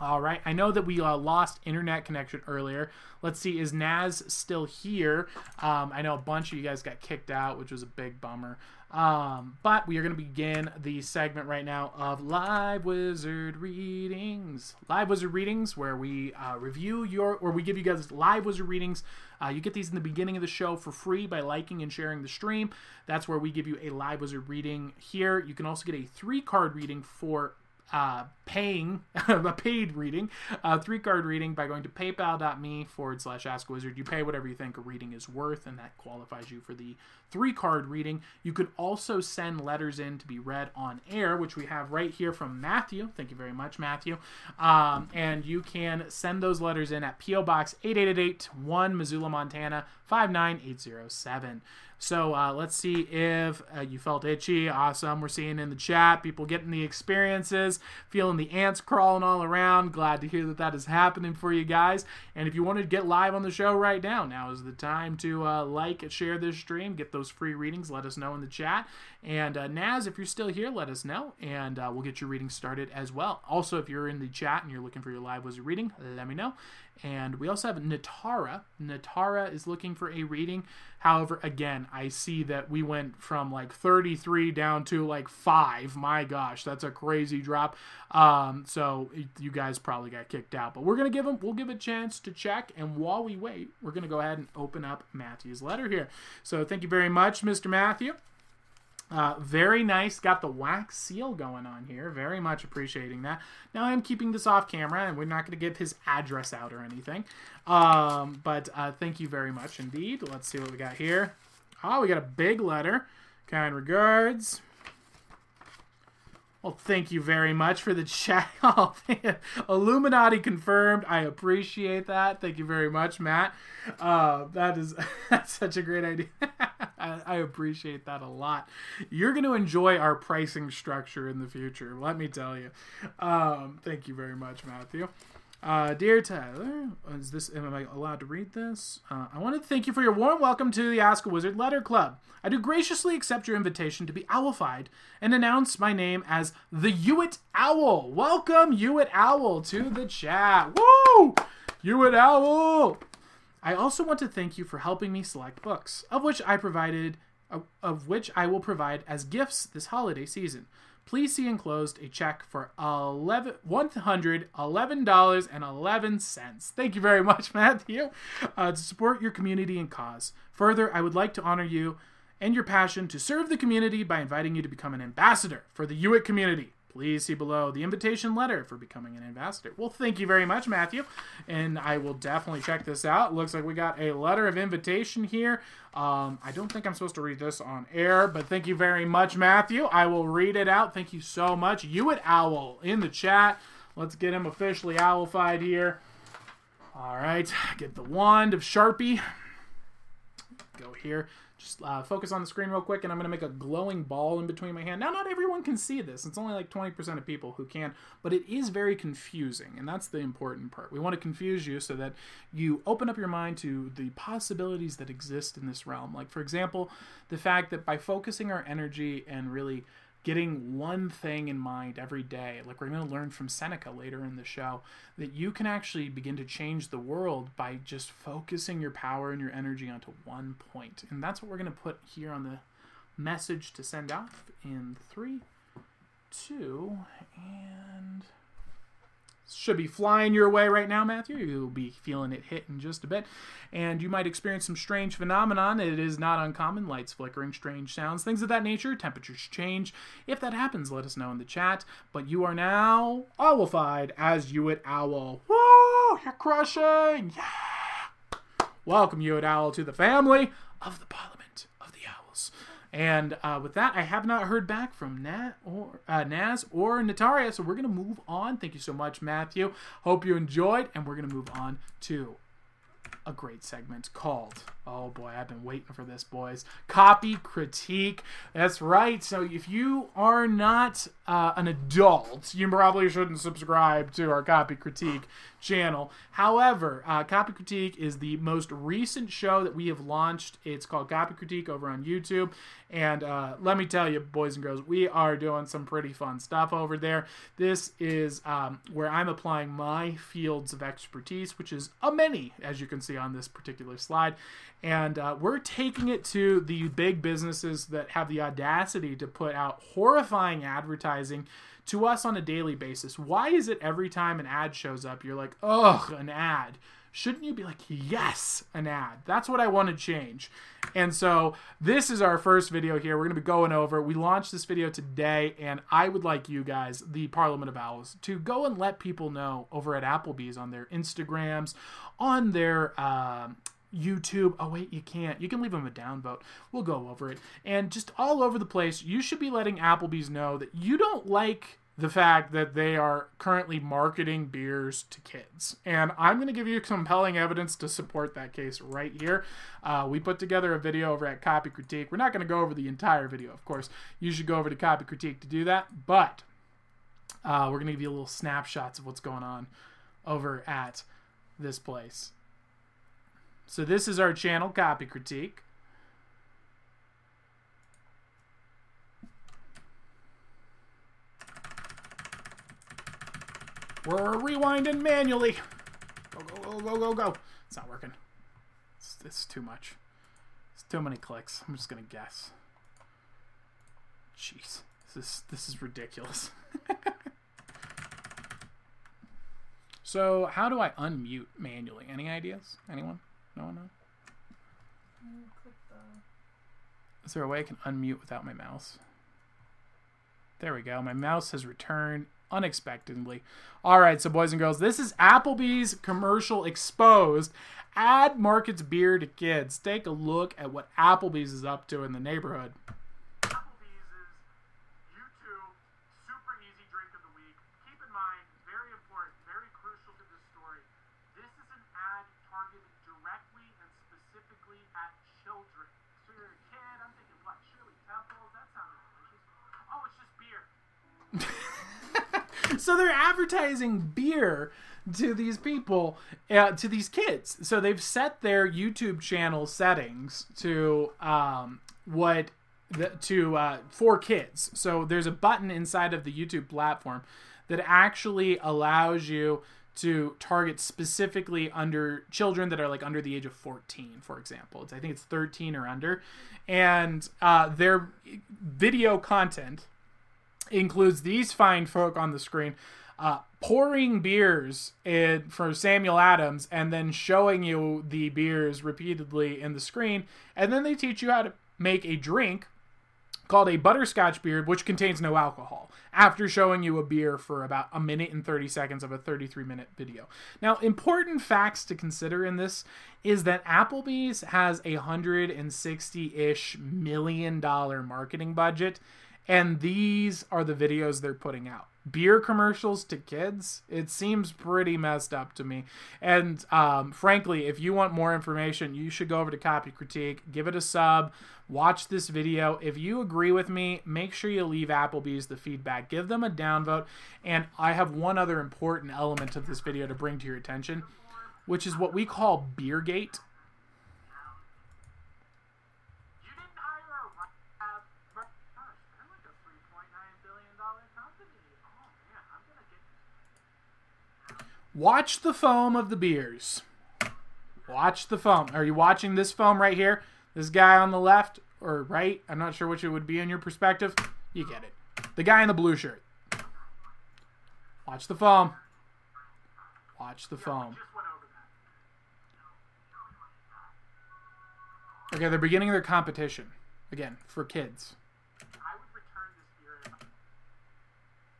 All right. I know that we uh, lost internet connection earlier. Let's see. Is Naz still here? Um, I know a bunch of you guys got kicked out, which was a big bummer. Um, but we are going to begin the segment right now of Live Wizard Readings. Live Wizard Readings, where we uh, review your, or we give you guys live Wizard Readings. Uh, you get these in the beginning of the show for free by liking and sharing the stream. That's where we give you a Live Wizard Reading here. You can also get a three card reading for uh, paying a paid reading, a three card reading by going to paypal.me forward slash ask wizard. You pay whatever you think a reading is worth, and that qualifies you for the three card reading. You could also send letters in to be read on air, which we have right here from Matthew. Thank you very much, Matthew. Um, and you can send those letters in at P.O. Box 8888 1 Missoula, Montana 59807. So uh, let's see if uh, you felt itchy. Awesome. We're seeing in the chat people getting the experiences, feeling the ants crawling all around. Glad to hear that that is happening for you guys. And if you want to get live on the show right now, now is the time to uh, like and share this stream, get those free readings. Let us know in the chat. And uh, Naz, if you're still here, let us know, and uh, we'll get your reading started as well. Also, if you're in the chat and you're looking for your live wizard reading, let me know. And we also have Natara. Natara is looking for a reading. However, again, I see that we went from like 33 down to like five. My gosh, that's a crazy drop. Um, so you guys probably got kicked out. But we're gonna give them. We'll give a chance to check. And while we wait, we're gonna go ahead and open up Matthew's letter here. So thank you very much, Mr. Matthew. Uh, very nice. Got the wax seal going on here. Very much appreciating that. Now I'm keeping this off camera, and we're not going to give his address out or anything. Um, but uh, thank you very much indeed. Let's see what we got here. Oh, we got a big letter. Kind regards. Well, thank you very much for the chat. Oh, Illuminati confirmed. I appreciate that. Thank you very much, Matt. Uh, that is that's such a great idea. I, I, appreciate that a lot. You're going to enjoy our pricing structure in the future. Let me tell you. Um, thank you very much, Matthew. Uh, dear Tyler, is this? Am I allowed to read this? Uh, I want to thank you for your warm welcome to the Ask a Wizard Letter Club. I do graciously accept your invitation to be owlified and announce my name as the Hewitt Owl. Welcome, Hewitt Owl, to the chat. Woo! Hewitt Owl. I also want to thank you for helping me select books, of which I provided, of which I will provide as gifts this holiday season please see enclosed a check for $111.11. Thank you very much, Matthew, uh, to support your community and cause. Further, I would like to honor you and your passion to serve the community by inviting you to become an ambassador for the Hewitt community. Please see below the invitation letter for becoming an ambassador. Well, thank you very much, Matthew. And I will definitely check this out. Looks like we got a letter of invitation here. Um, I don't think I'm supposed to read this on air, but thank you very much, Matthew. I will read it out. Thank you so much. Hewitt Owl in the chat. Let's get him officially owlified here. All right, get the wand of Sharpie. Go here just uh, focus on the screen real quick and I'm going to make a glowing ball in between my hand. Now, not everyone can see this. It's only like 20% of people who can, but it is very confusing, and that's the important part. We want to confuse you so that you open up your mind to the possibilities that exist in this realm. Like, for example, the fact that by focusing our energy and really getting one thing in mind every day. Like we're going to learn from Seneca later in the show, that you can actually begin to change the world by just focusing your power and your energy onto one point. And that's what we're going to put here on the message to send off in three, two, and should be flying your way right now, Matthew. You'll be feeling it hit in just a bit. And you might experience some strange phenomenon. It is not uncommon. Lights flickering, strange sounds, things of that nature. Temperatures change. If that happens, let us know in the chat. But you are now owlified as Hewitt Owl. Woo! You're crushing! Yeah! Welcome, Hewitt Owl, to the family of the. And uh, with that, I have not heard back from Nat or uh, Naz or Nataria, so we're gonna move on. Thank you so much, Matthew. Hope you enjoyed, and we're gonna move on to a great segment called oh boy i've been waiting for this boys copy critique that's right so if you are not uh, an adult you probably shouldn't subscribe to our copy critique channel. However uh, copy critique is the most recent show that we have launched. It's called copy critique over on youtube. And uh, let me tell you boys and girls we are doing some pretty fun stuff over there. This is um, where i'm applying my fields of expertise which is a many as you can see on this particular slide. And uh, we're taking it to the big businesses that have the audacity to put out horrifying advertising to us on a daily basis. Why is it every time an ad shows up, you're like, ugh, an ad? Shouldn't you be like, yes, an ad? That's what I want to change. And so this is our first video here. We're going to be going over. We launched this video today, and I would like you guys, the Parliament of Owls, to go and let people know over at Applebee's on their Instagrams, on their uh, YouTube. Oh, wait, you can't. You can leave them a downvote. We'll go over it. And just all over the place, you should be letting Applebee's know that you don't like the fact that they are currently marketing beers to kids. And I'm going to give you compelling evidence to support that case right here. Uh, we put together a video over at Copy Critique. We're not going to go over the entire video, of course. You should go over to Copy Critique to do that. But Uh, we're gonna give you little snapshots of what's going on over at this place. So this is our channel, Copy Critique. We're rewinding manually. Go, go, go, go, go, go. It's not working. It's, it's too much. It's too many clicks. I'm just gonna guess. Jeez, this is this is ridiculous. so, how do I unmute manually? Any ideas? Anyone? No one know? Mm, is there a way I can unmute without my mouse? There we go. My mouse has returned unexpectedly. All right, so boys and girls, this is Applebee's commercial exposed. Ad markets beer to kids. Take a look at what Applebee's is up to in the neighborhood. Applebee's is YouTube super easy drink of the week. Keep in mind, very important, very crucial to this story. This is an ad targeted directly and specifically at children. So you're a kid, I'm thinking, what, Shirley Temple? That sounds delicious. Oh, it's just beer. So they're advertising beer to these people uh, to these kids. So they've set their youtube channel settings to um, what the, to uh, for kids. So there's a button inside of the youtube platform that actually allows you to target specifically under children that are like under the age of 14 for example. It's, i think it's 13 or under. And uh, their video content includes these fine folk on the screen uh, pouring beers in, for Samuel Adams and then showing you the beers repeatedly in the screen. And then they teach you how to make a drink called a butterscotch beer, which contains no alcohol, after showing you a beer for about a minute and 30 seconds of a 33 minute video. Now, important facts to consider in this is that Applebee's has a 160 ish million dollar marketing budget and these are the videos they're putting out. Beer commercials to kids? It seems pretty messed up to me. And um, frankly if you want more information you should go over to copy critique give it a sub watch this video. If you agree with me make sure you leave applebee's the feedback. Give them a downvote. And i have one other important element of this video to bring to your attention which is what we call beergate You didn't hire a uh, gosh, they're like a $3.9 billion company. Oh, man, I'm going to get Watch the foam of the beers. Watch the foam. Are you watching this foam right here? This guy on the left or right? I'm not sure which it would be in your perspective. You get it. The guy in the blue shirt. Watch the foam. Watch the foam. just went over that. Okay, they're beginning their competition. Again, for kids. I would return this beer if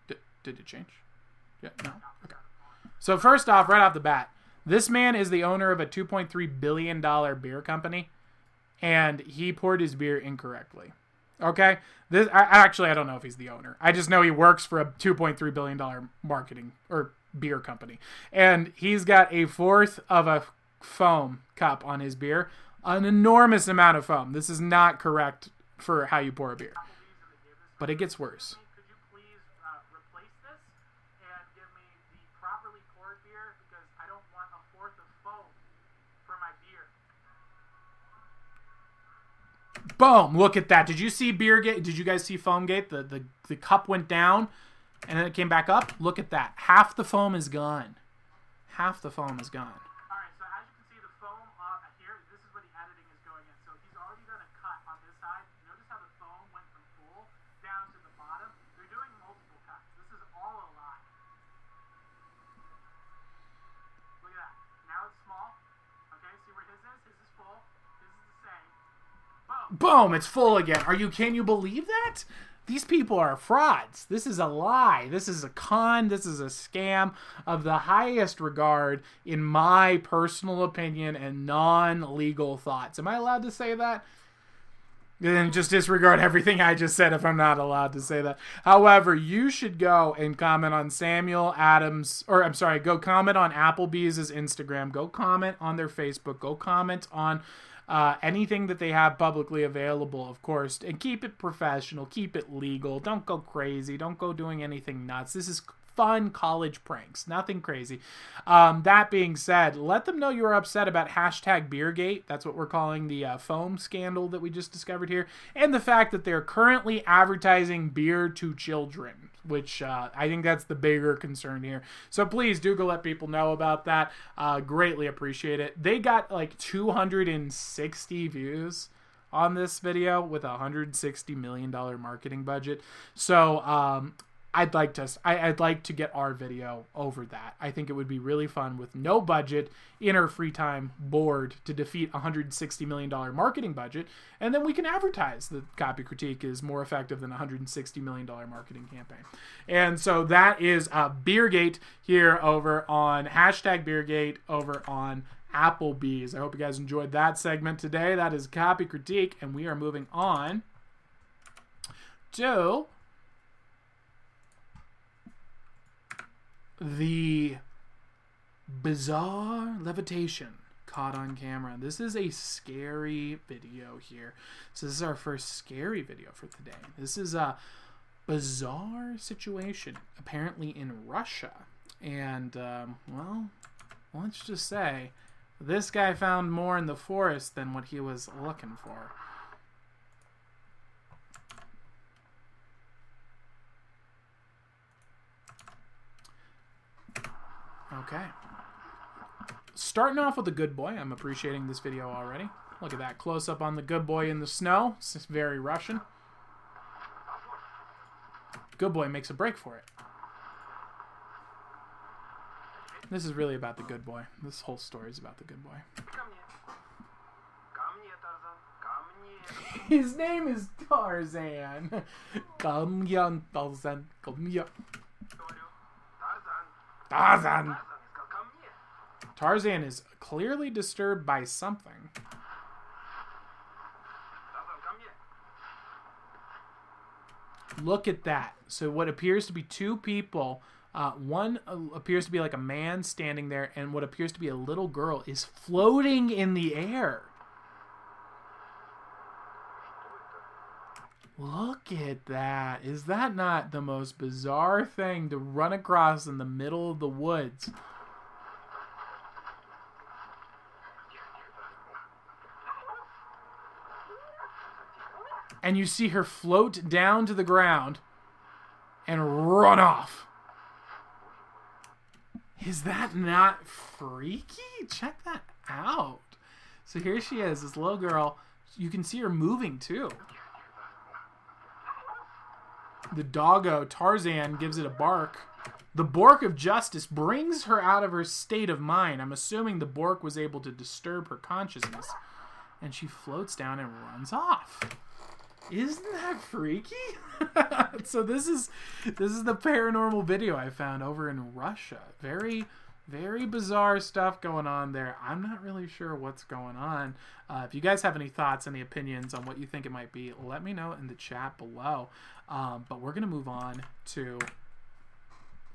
Did, did it change? Yeah, no. Okay. So first off, right off the bat, this man is the owner of a 2.3 billion dollar beer company, and he poured his beer incorrectly. Okay, this I, actually I don't know if he's the owner. I just know he works for a 2.3 billion dollar marketing or beer company, and he's got a fourth of a foam cup on his beer, an enormous amount of foam. This is not correct for how you pour a beer, but it gets worse. Could you please uh, replace this and give me the properly poured beer because I don't want a fourth of foam for my beer. Boom! Look at that. Did you see Beergate? Did you guys see Foamgate? The, the the cup went down and then it came back up. Look at that. Half the foam is gone. Half the foam is gone. All right, so as you can see, the foam uh, here. This is where the editing is going in. So he's already done a cut on this side. Notice how the foam went from full down to the bottom. They're doing multiple cuts. This is all a lie. Look at that. Now it's small. Okay, see where his is? His is full. His is the same. Boom. It's full again. Are you? Can you believe that? These people are frauds. This is a lie. This is a con. This is a scam of the highest regard, in my personal opinion and non-legal thoughts. Am I allowed to say that? then just disregard everything I just said if I'm not allowed to say that. However, you should go and comment on Samuel Adams, or I'm sorry, go comment on Applebee's Instagram, go comment on their Facebook, go comment on Uh, anything that they have publicly available, of course, and keep it professional, keep it legal. Don't go crazy. Don't go doing anything nuts. This is fun college pranks, nothing crazy. Um, that being said, let them know you are upset about hashtag Beergate. That's what we're calling the uh, foam scandal that we just discovered here, and the fact that they're currently advertising beer to children. Which uh, I think that's the bigger concern here. So please do go let people know about that. Uh, greatly appreciate it. They got like 260 views on this video with a 160 million dollar marketing budget. So um, I'd like to I, would like to get our video over that. I think it would be really fun with no budget in our free time board to defeat a 160 million dollar marketing budget, and then we can advertise that copy critique is more effective than a 160 million dollar marketing campaign. And so that is uh, Beergate here over on hashtag Beergate over on Applebee's. I hope you guys enjoyed that segment today. That is copy critique, and we are moving on to the bizarre levitation caught on camera. This is a scary video here. So this is our first scary video for today. This is a bizarre situation apparently in Russia. And, um, well, let's just say this guy found more in the forest than what he was looking for. Okay. Starting off with the good boy. I'm appreciating this video already. Look at that close up on the good boy in the snow. It's very Russian. Good boy makes a break for it. This is really about the good boy. This whole story is about the good boy. His name is Tarzan. Come here, Tarzan. Come here. Tarzan. Tarzan is clearly disturbed by something. Look at that. So what appears to be two people, uh, one uh, appears to be like a man standing there, and what appears to be a little girl is floating in the air. Look at that. Is that not the most bizarre thing to run across in the middle of the woods? And you see her float down to the ground and run off. Is that not freaky? Check that out. So here she is, this little girl. You can see her moving too the doggo Tarzan gives it a bark. The Bork of Justice brings her out of her state of mind. I'm assuming the Bork was able to disturb her consciousness. And she floats down and runs off. Isn't that freaky? so this is this is the paranormal video I found over in Russia. Very very bizarre stuff going on there. I'm not really sure what's going on. Uh, if you guys have any thoughts, any opinions on what you think it might be, let me know in the chat below. Um, but we're going to move on to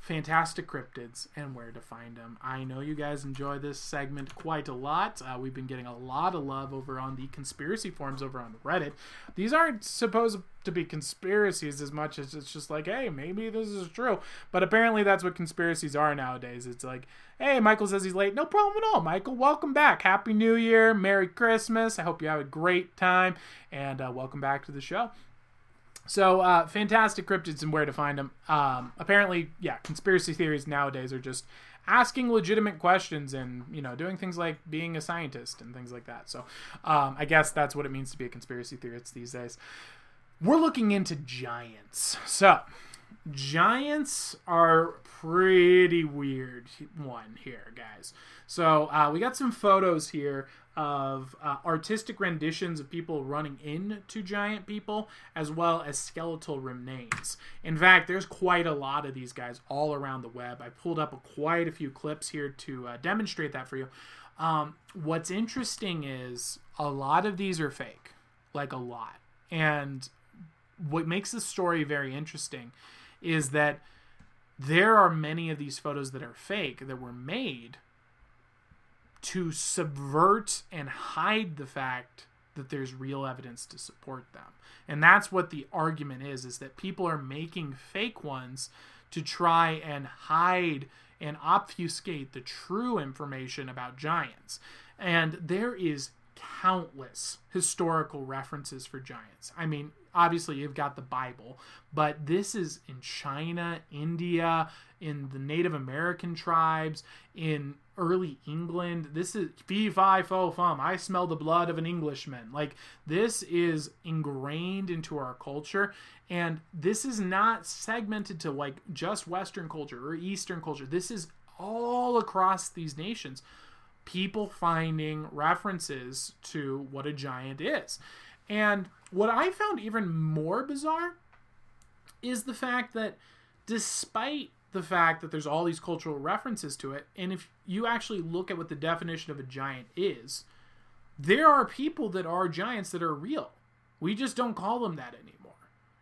fantastic cryptids and where to find them. I know you guys enjoy this segment quite a lot. Uh, we've been getting a lot of love over on the conspiracy forums over on Reddit. These aren't supposed to be conspiracies as much as it's just like, hey, maybe this is true. But apparently that's what conspiracies are nowadays. It's like, hey, Michael says he's late. No problem at all, Michael. Welcome back. Happy New Year. Merry Christmas. I hope you have a great time. And uh, welcome back to the show. So, uh, fantastic cryptids and where to find them. Um, apparently, yeah, conspiracy theories nowadays are just asking legitimate questions and you know doing things like being a scientist and things like that. So, um, I guess that's what it means to be a conspiracy theorist these days. We're looking into giants. So, giants are pretty weird one here, guys. So, uh, we got some photos here of uh, artistic renditions of people running into giant people, as well as skeletal remains. In fact, there's quite a lot of these guys all around the web. I pulled up a, quite a few clips here to uh, demonstrate that for you. Um, what's interesting is a lot of these are fake, like a lot. And what makes the story very interesting is that there are many of these photos that are fake that were made to subvert and hide the fact that there's real evidence to support them. And that's what the argument is is that people are making fake ones to try and hide and obfuscate the true information about giants. And there is countless historical references for giants. I mean, obviously you've got the Bible, but this is in China, India, in the Native American tribes, in early England. This is fee fi fo fum. I smell the blood of an Englishman. Like this is ingrained into our culture, and this is not segmented to like just Western culture or Eastern culture. This is all across these nations. People finding references to what a giant is. And what I found even more bizarre is the fact that despite the fact that there's all these cultural references to it, and if you actually look at what the definition of a giant is, there are people that are giants that are real. We just don't call them that anymore.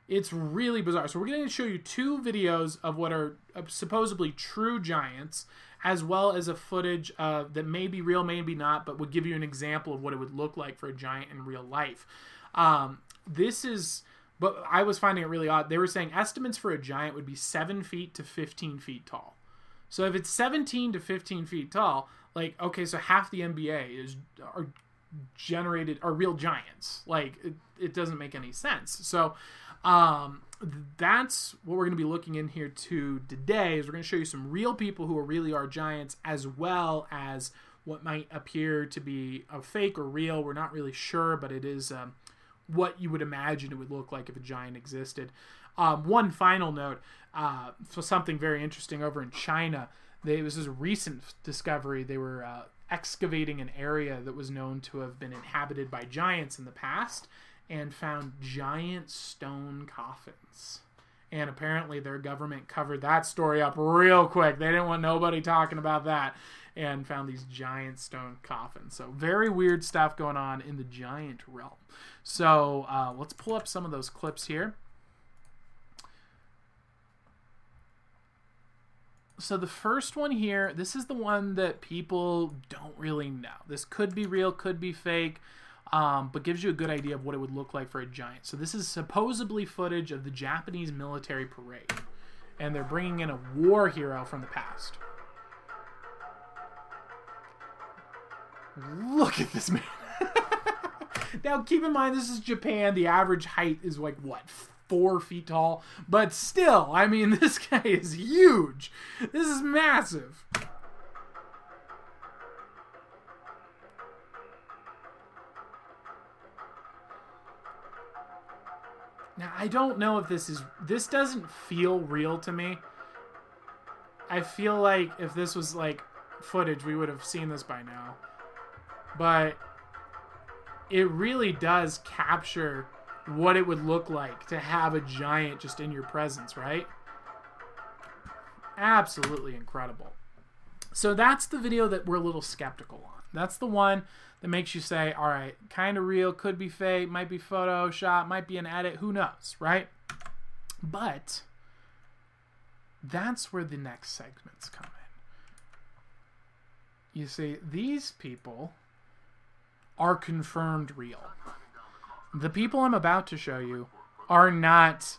It's really bizarre. So we're going to show you two videos of what are uh, supposedly true giants, as well as a footage uh, that may be real, maybe not, but would give you an example of what it would look like for a giant in real life. Um, this is, but I was finding it really odd. They were saying estimates for a giant would be seven feet to 15 feet tall. So if it's 17 to 15 feet tall, like okay, so half the NBA is are generated are real giants. Like it, it doesn't make any sense. So um, that's what we're going to be looking in here to today. Is we're going to show you some real people who are really are giants, as well as what might appear to be a fake or real. We're not really sure, but it is um, what you would imagine it would look like if a giant existed. Um, one final note uh, for something very interesting over in China. This is a recent discovery. They were uh, excavating an area that was known to have been inhabited by giants in the past and found giant stone coffins. And apparently, their government covered that story up real quick. They didn't want nobody talking about that and found these giant stone coffins. So, very weird stuff going on in the giant realm. So, uh, let's pull up some of those clips here. So, the first one here, this is the one that people don't really know. This could be real, could be fake. Um, but gives you a good idea of what it would look like for a giant. So this is supposedly footage of the Japanese military parade, and they're bringing in a war hero from the past. Look at this man. now, keep in mind, this is Japan. The average height is like what four feet tall, but still, I mean, this guy is huge. This is massive. Now I don't know if this is this doesn't feel real to me. I feel like if this was like footage, we would have seen this by now. But it really does capture what it would look like to have a giant just in your presence, right? Absolutely incredible. So that's the video that we're a little skeptical on. That's the one that makes you say, all right, kind of real, could be fake, might be Photoshop, might be an edit, who knows, right? But that's where the next segments come in. You see, these people are confirmed real. The people I'm about to show you are not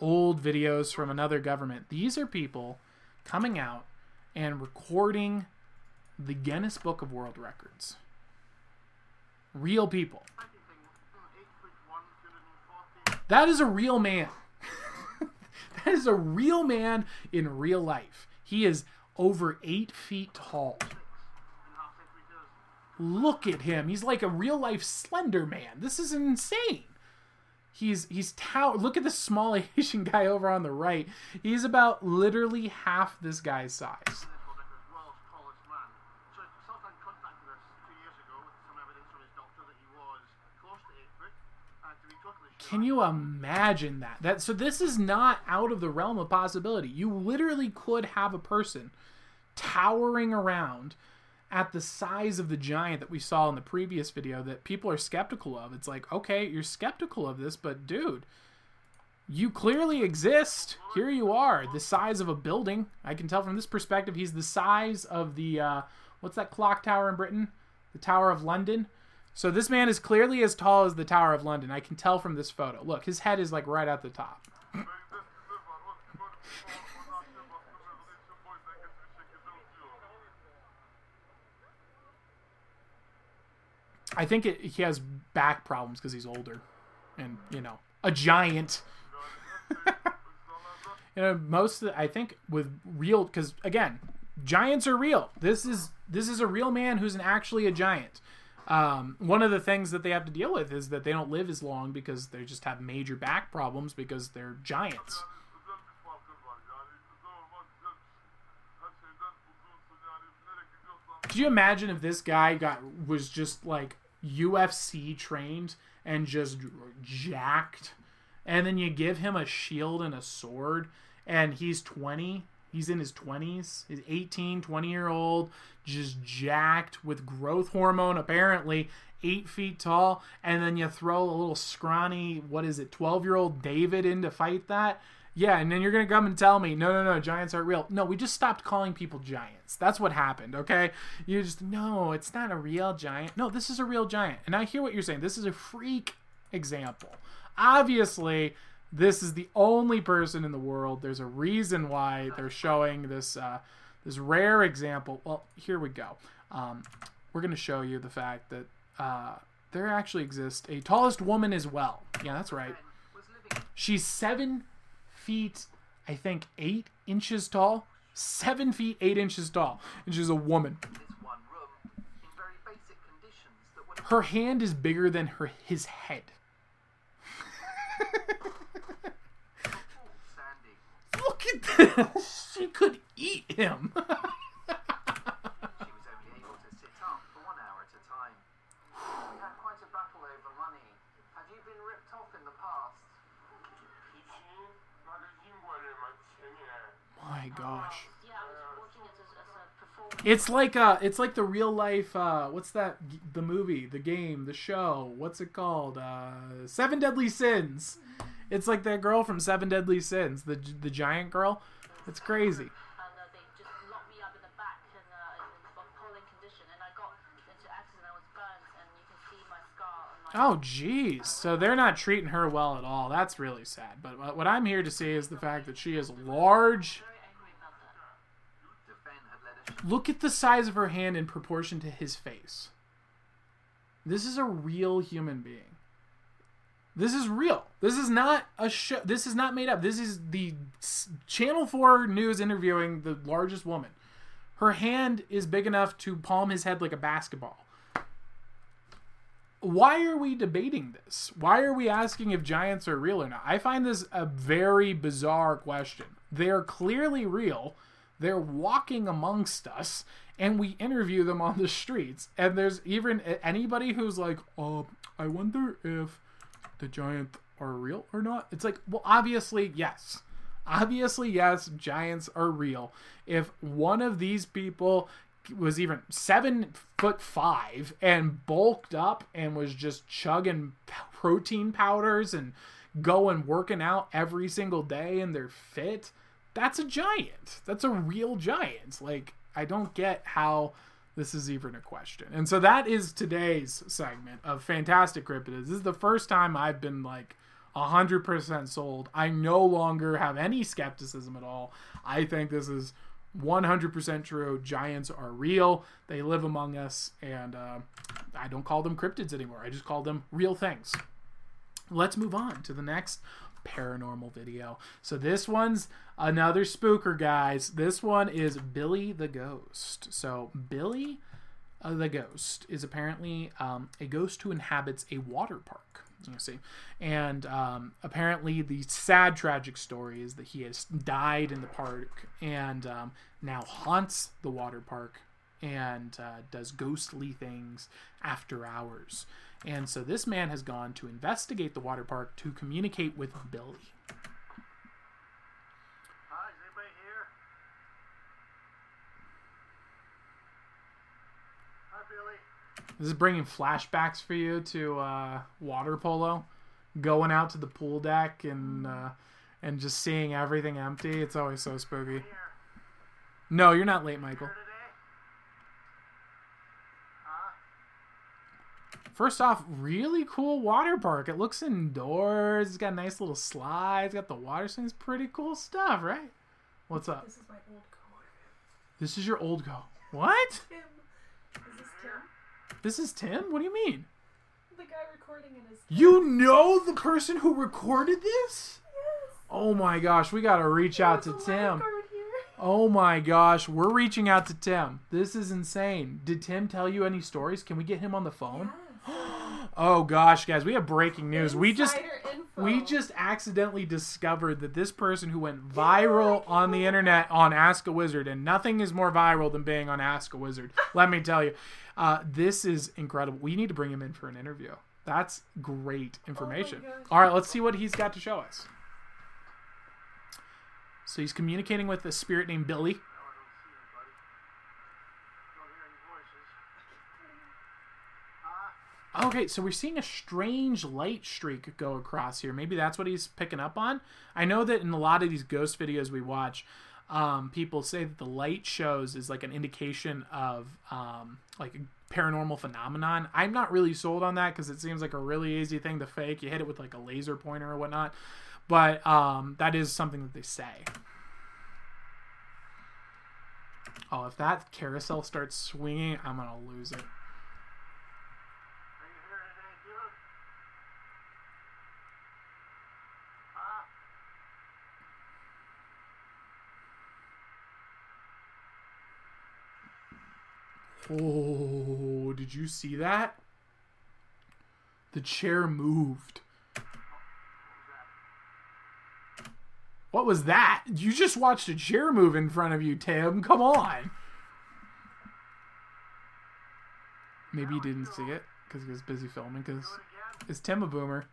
old videos from another government. These are people coming out and recording the Guinness Book of World Records. Real people. That is a real man. that is a real man in real life. He is over eight feet tall. Look at him. He's like a real life slender man. This is insane. He's he's tower. Look at the small Asian guy over on the right. He's about literally half this guy's size. Can you imagine that? That so this is not out of the realm of possibility. You literally could have a person towering around at the size of the giant that we saw in the previous video that people are skeptical of. It's like, okay, you're skeptical of this, but dude, you clearly exist. Here you are, the size of a building. I can tell from this perspective, he's the size of the uh, what's that clock tower in Britain? The Tower of London. So this man is clearly as tall as the Tower of London. I can tell from this photo. Look, his head is like right at the top. I think it, he has back problems because he's older, and you know, a giant. you know, most the, I think with real because again, giants are real. This is this is a real man who's an, actually a giant. Um, one of the things that they have to deal with is that they don't live as long because they just have major back problems because they're giants. Could you imagine if this guy got was just like UFC trained and just jacked, and then you give him a shield and a sword, and he's 20, he's in his 20s, he's 18, 20 year old, just jacked with growth hormone, apparently, eight feet tall, and then you throw a little scrawny, what is it, 12 year old David in to fight that? Yeah, and then you're gonna come and tell me, no, no, no, giants aren't real. No, we just stopped calling people giants. That's what happened. Okay, you just no, it's not a real giant. No, this is a real giant. And I hear what you're saying. This is a freak example. Obviously, this is the only person in the world. There's a reason why they're showing this uh, this rare example. Well, here we go. Um, we're gonna show you the fact that uh, there actually exists a tallest woman as well. Yeah, that's right. She's seven feet, I think, eight inches tall. Seven feet, eight inches tall. And she's a woman. Her hand is bigger than her his head. Look at this. She could eat him. She was only able to sit up for one hour at a time. We had quite a battle over money. Have you been ripped off in the past? My gosh. Yeah, I was watching it as, as a performance. It's like uh it's like the real life uh what's that the movie, the game, the show, what's it called? Uh Seven Deadly Sins. It's like that girl from Seven Deadly Sins, the the giant girl. It's crazy. uh, they just locked me up in the back in, uh, in appalling condition. And I got into accident. I was burnt, and you can see my scar on my. Oh jeez. So they're not treating her well at all. That's really sad. But what- I'm here to see is the fact that she is large. Very angry about that. Defen had led a Look at the size of her hand in proportion to his face. This is a real human being. This is real. This is not a show. This is not made up. This is the Channel 4 news interviewing the largest woman. Her hand is big enough to palm his head like a basketball. Why are we debating this? Why are we asking if giants are real or not? I find this a very bizarre question. They are clearly real. They're walking amongst us, and we interview them on the streets. And there's even anybody who's like, "Oh, I wonder if the giant are real or not." It's like, well, obviously, yes. Obviously, yes, giants are real. If one of these people was even seven foot five and bulked up and was just chugging protein powders and going working out every single day and they're fit, that's a giant. That's a real giant. Like, I don't get how this is even a question. And so that is today's segment of Fantastic Cryptids. This is the first time I've been like 100% sold. I no longer have any skepticism at all. I think this is 100% true. Giants are real. They live among us. And uh, I don't call them cryptids anymore. I just call them real things. Let's move on to the next paranormal video. So this one's another spooker, guys. This one is Billy the Ghost. So Billy uh, the Ghost is apparently um, a ghost who inhabits a water park. You see, and um, apparently the sad, tragic story is that he has died in the park and um, now haunts the water park and uh, does ghostly things after hours. And so this man has gone to investigate the water park to communicate with Billy. This is bringing flashbacks for you to uh, water polo, going out to the pool deck and uh, and just seeing everything empty. It's always so spooky. No, you're not late, Michael. First off, really cool water park. It looks indoors. It's got nice little slides. It's got the water swings. Pretty cool stuff, right? What's up? This is my old co. This is your old co. What? This is Tim? What do you mean? The guy recording it is. You know the person who recorded this? Yes. Oh my gosh, we gotta reach out to Tim. Oh my gosh, we're reaching out to Tim. This is insane. Did Tim tell you any stories? Can we get him on the phone? Yes. Oh gosh, guys, we have breaking news. We just Insider. We just accidentally discovered that this person who went viral on the internet on Ask a Wizard, and nothing is more viral than being on Ask a Wizard. Let me tell you, uh, this is incredible. We need to bring him in for an interview. That's great information. gosh. All right, let's see what he's got to show us. So he's communicating with a spirit named Billy. No, I don't see anybody. Don't hear any voices. Ah, Okay, so we're seeing a strange light streak go across here. Maybe that's what he's picking up on. I know that in a lot of these ghost videos we watch, um, people say that the light shows is like an indication of um, like a paranormal phenomenon. I'm not really sold on that because it seems like a really easy thing to fake. You hit it with like a laser pointer or whatnot, but um, that is something that they say. Oh, if that carousel starts swinging, I'm gonna lose it. are you hearing anything, dude? Ah, Oh, did you see that? The chair moved. What was that? You just watched a chair move in front of you, Tim. Come on. Maybe he didn't see it because he was busy filming. Because is Tim a boomer?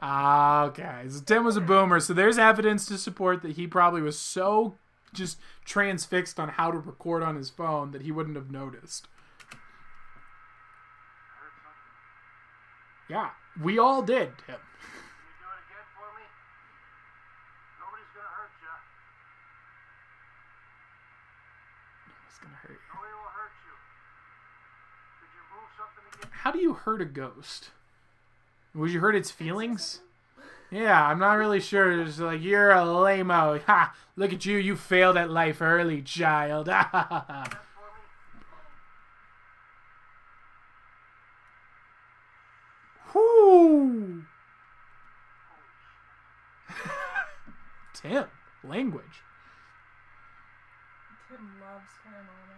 Ah, okay. So Tim was a boomer. So there's evidence to support that he probably was so just transfixed on how to record on his phone that he wouldn't have noticed. Yeah, we all did, Tim. How do you hurt a ghost? Would you hurt its feelings? Yeah, I'm not really sure. It's like you're a lame-o. Ha! Look at you. You failed at life early, child. Whoo! Tim, language. Tim loves paranormal.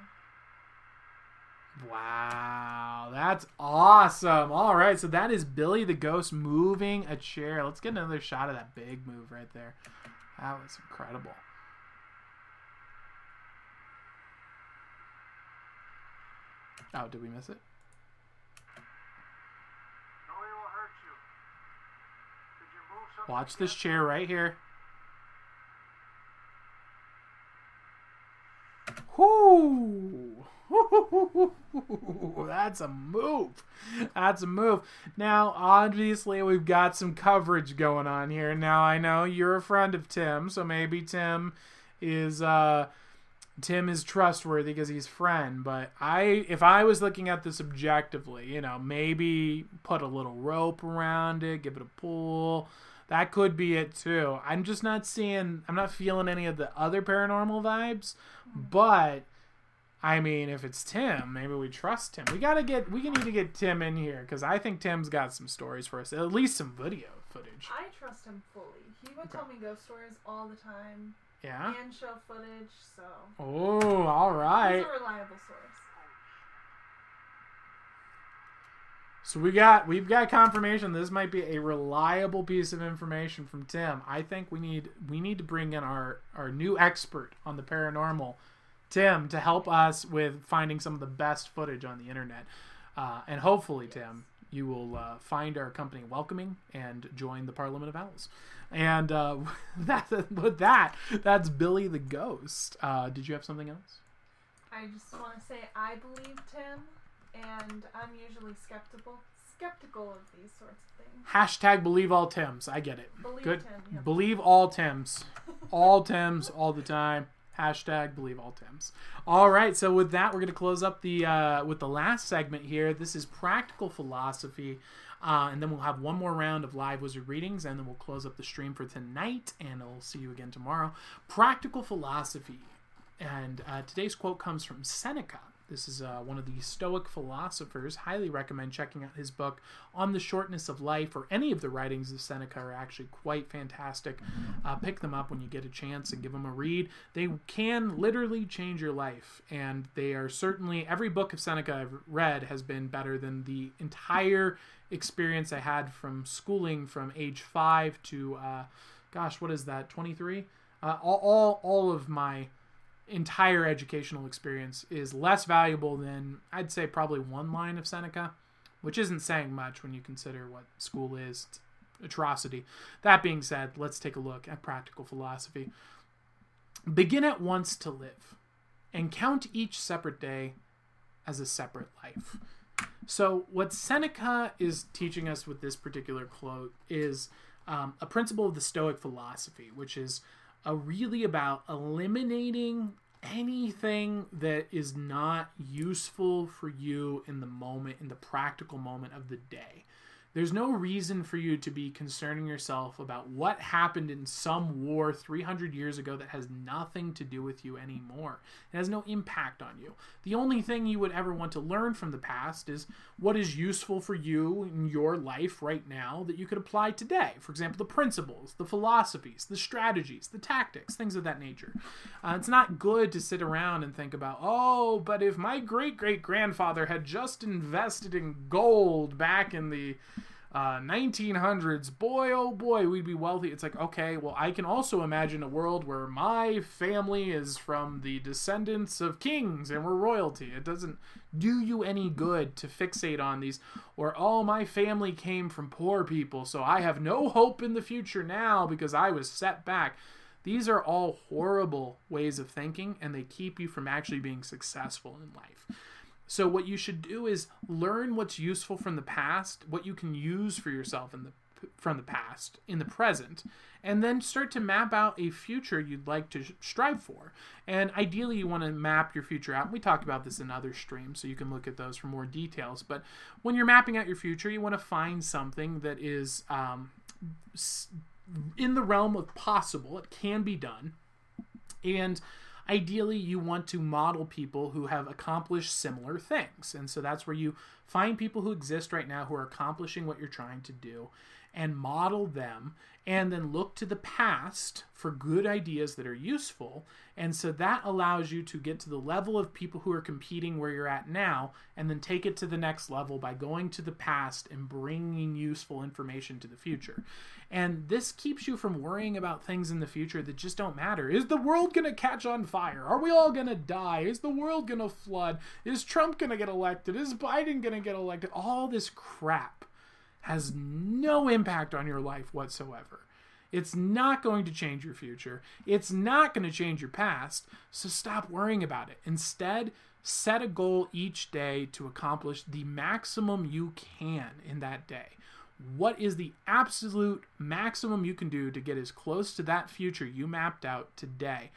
Wow, that's awesome. All right, so that is Billy the Ghost moving a chair. Let's get another shot of that big move right there. That was incredible. Oh, did we miss it? Nobody will hurt you. Did you move something Watch this chair right here. Whoo! That's a move. That's a move. Now, obviously, we've got some coverage going on here. Now, I know you're a friend of Tim, so maybe Tim is uh Tim is trustworthy because he's friend, but I if I was looking at this objectively, you know, maybe put a little rope around it, give it a pull. That could be it too. I'm just not seeing I'm not feeling any of the other paranormal vibes, but I mean, if it's Tim, maybe we trust Tim. We gotta get we need to get Tim in here because I think Tim's got some stories for us, at least some video footage. I trust him fully. He would tell me ghost stories all the time Yeah. and show footage, so Oh, all right. he's a reliable source. So we got we've got confirmation this might be a reliable piece of information from Tim. I think we need we need to bring in our our new expert on the paranormal, Tim, to help us with finding some of the best footage on the internet. Uh, and hopefully, Tim, you will uh, find our company welcoming and join the Parliament of Owls. And uh, that with that, that's Billy the Ghost. Uh, did you have something else? I just want to say I believe Tim, and I'm usually skeptical skeptical of these sorts of things. Hashtag believe all Tims. I get it. Believe Good. Tim. Believe all Tims. All Tims all the time. Hashtag believe all Tims. All right, so with that, we're going to close up the uh, with the last segment here. This is practical philosophy, uh, and then we'll have one more round of live wizard readings, and then we'll close up the stream for tonight, and I'll see you again tomorrow. Practical philosophy, and uh, today's quote comes from Seneca. This is uh, one of the Stoic philosophers. Highly recommend checking out his book on the shortness of life, or any of the writings of Seneca are actually quite fantastic. Uh, pick them up when you get a chance and give them a read. They can literally change your life, and they are certainly every book of Seneca I've read has been better than the entire experience I had from schooling from age five to, uh, gosh, what is that, 23? Uh, all, all, all of my entire educational experience is less valuable than I'd say probably one line of Seneca, which isn't saying much when you consider what school is atrocity. That being said, let's take a look at practical philosophy. Begin at once to live, and count each separate day as a separate life. So, what Seneca is teaching us with this particular quote is um, a principle of the Stoic philosophy, which is uh, really about eliminating anything that is not useful for you in the moment, in the practical moment of the day. There's no reason for you to be concerning yourself about what happened in some war 300 years ago that has nothing to do with you anymore. It has no impact on you. The only thing you would ever want to learn from the past is what is useful for you in your life right now that you could apply today. For example, the principles, the philosophies, the strategies, the tactics, things of that nature. Uh, it's not good to sit around and think about, oh, but if my great great grandfather had just invested in gold back in the uh, 1900s, boy, oh boy, we'd be wealthy. It's like, okay, well, I can also imagine a world where my family is from the descendants of kings and we're royalty. It doesn't do you any good to fixate on these, or, oh, my family came from poor people, so I have no hope in the future now because I was set back. These are all horrible ways of thinking, and they keep you from actually being successful in life. So what you should do is learn what's useful from the past, what you can use for yourself in the from the past in the present, and then start to map out a future you'd like to strive for. And ideally, you want to map your future out. We talked about this in other streams, so you can look at those for more details. But when you're mapping out your future, you want to find something that is um, in the realm of possible. It can be done, and ideally you want to model people who have accomplished similar things. And so that's where you find people who exist right now who are accomplishing what you're trying to do and model them and then look to the past for good ideas that are useful. And so that allows you to get to the level of people who are competing where you're at now and then take it to the next level by going to the past and bringing useful information to the future. And this keeps you from worrying about things in the future that just don't matter. Is the world going to catch on fire? Are we all going to die? Is the world going to flood? Is Trump going to get elected? Is Biden going to get elected? All this crap has no impact on your life whatsoever. It's not going to change your future. It's not going to change your past. So stop worrying about it. Instead, set a goal each day to accomplish the maximum you can in that day what is the absolute maximum you can do to get as close to that future you mapped out today?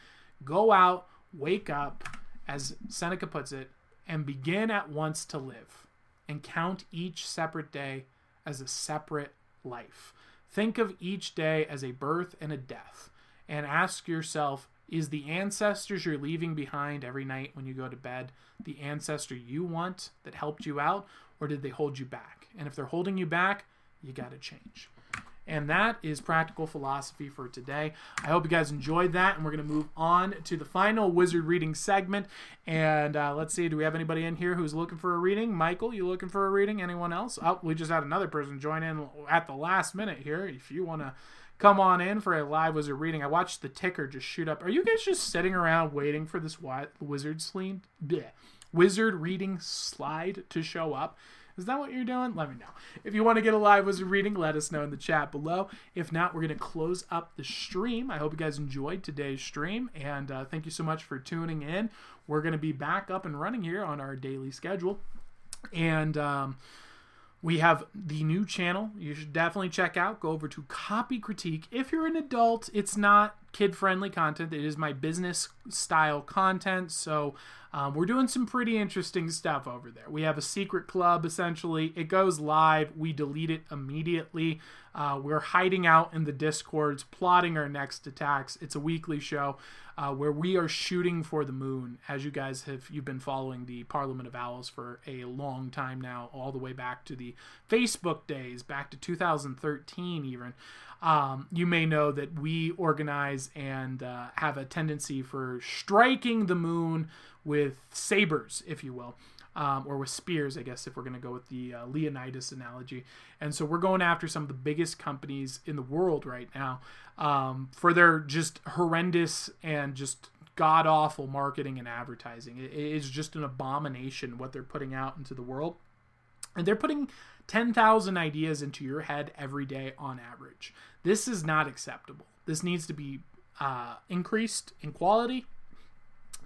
Go out, wake up, as Seneca puts it, and begin at once to live, and count each separate day as a separate life. Think of each day as a birth and a death, and ask yourself is the ancestors you're leaving behind every night when you go to bed the ancestor you want that helped you out, or did they hold you back? And if they're holding you back, you got to change. And that is practical philosophy for today. I hope you guys enjoyed that. And we're going to move on to the final wizard reading segment. And uh, let's see, do we have anybody in here who's looking for a reading? Michael, you looking for a reading? Anyone else? Oh, we just had another person join in at the last minute here. If you want to come on in for a live wizard reading, I watched the ticker just shoot up. Are you guys just sitting around waiting for this wizard slide? Wizard reading slide to show up? Is that what you're doing? Let me know. If you want to get a live wizard reading, let us know in the chat below. If not, we're going to close up the stream. I hope you guys enjoyed today's stream, and uh, thank you so much for tuning in. We're going to be back up and running here on our daily schedule. And um, we have the new channel you should definitely check out. Go over to Copy Critique. If you're an adult, it's not kid friendly content. It is my business style content. So um, we're doing some pretty interesting stuff over there. We have a secret club essentially. It goes live. We delete it immediately. Uh, we're hiding out in the discords, plotting our next attacks. It's a weekly show uh, where we are shooting for the moon. As you guys have, you've been following the Parliament of Owls for a long time now, all the way back to the Facebook days, back to 2013 even. Um, you may know that we organize and uh, have a tendency for striking the moon with sabers, if you will. Um, or with spears, I guess, if we're going to go with the uh, Leonidas analogy. And so we're going after some of the biggest companies in the world right now um, for their just horrendous and just god awful marketing and advertising. It is just an abomination what they're putting out into the world. And they're putting 10,000 ideas into your head every day on average. This is not acceptable. This needs to be uh, increased in quality,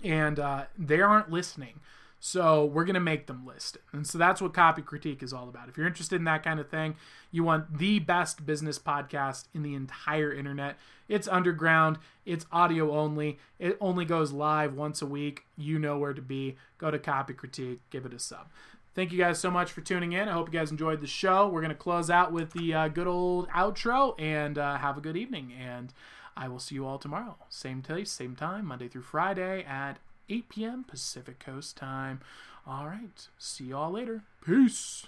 and uh, they aren't listening. So we're going to make them list. And so that's what copy critique is all about. If you're interested in that kind of thing, you want the best business podcast in the entire internet. It's underground, it's audio only, it only goes live once a week. You know where to be. Go to copy critique, give it a sub. Thank you guys so much for tuning in. I hope you guys enjoyed the show. We're going to close out with the uh, good old outro and uh, have a good evening. And I will see you all tomorrow. Same place, same time, Monday through Friday at 8 p.m. Pacific Coast time. All right. See y'all later. Peace.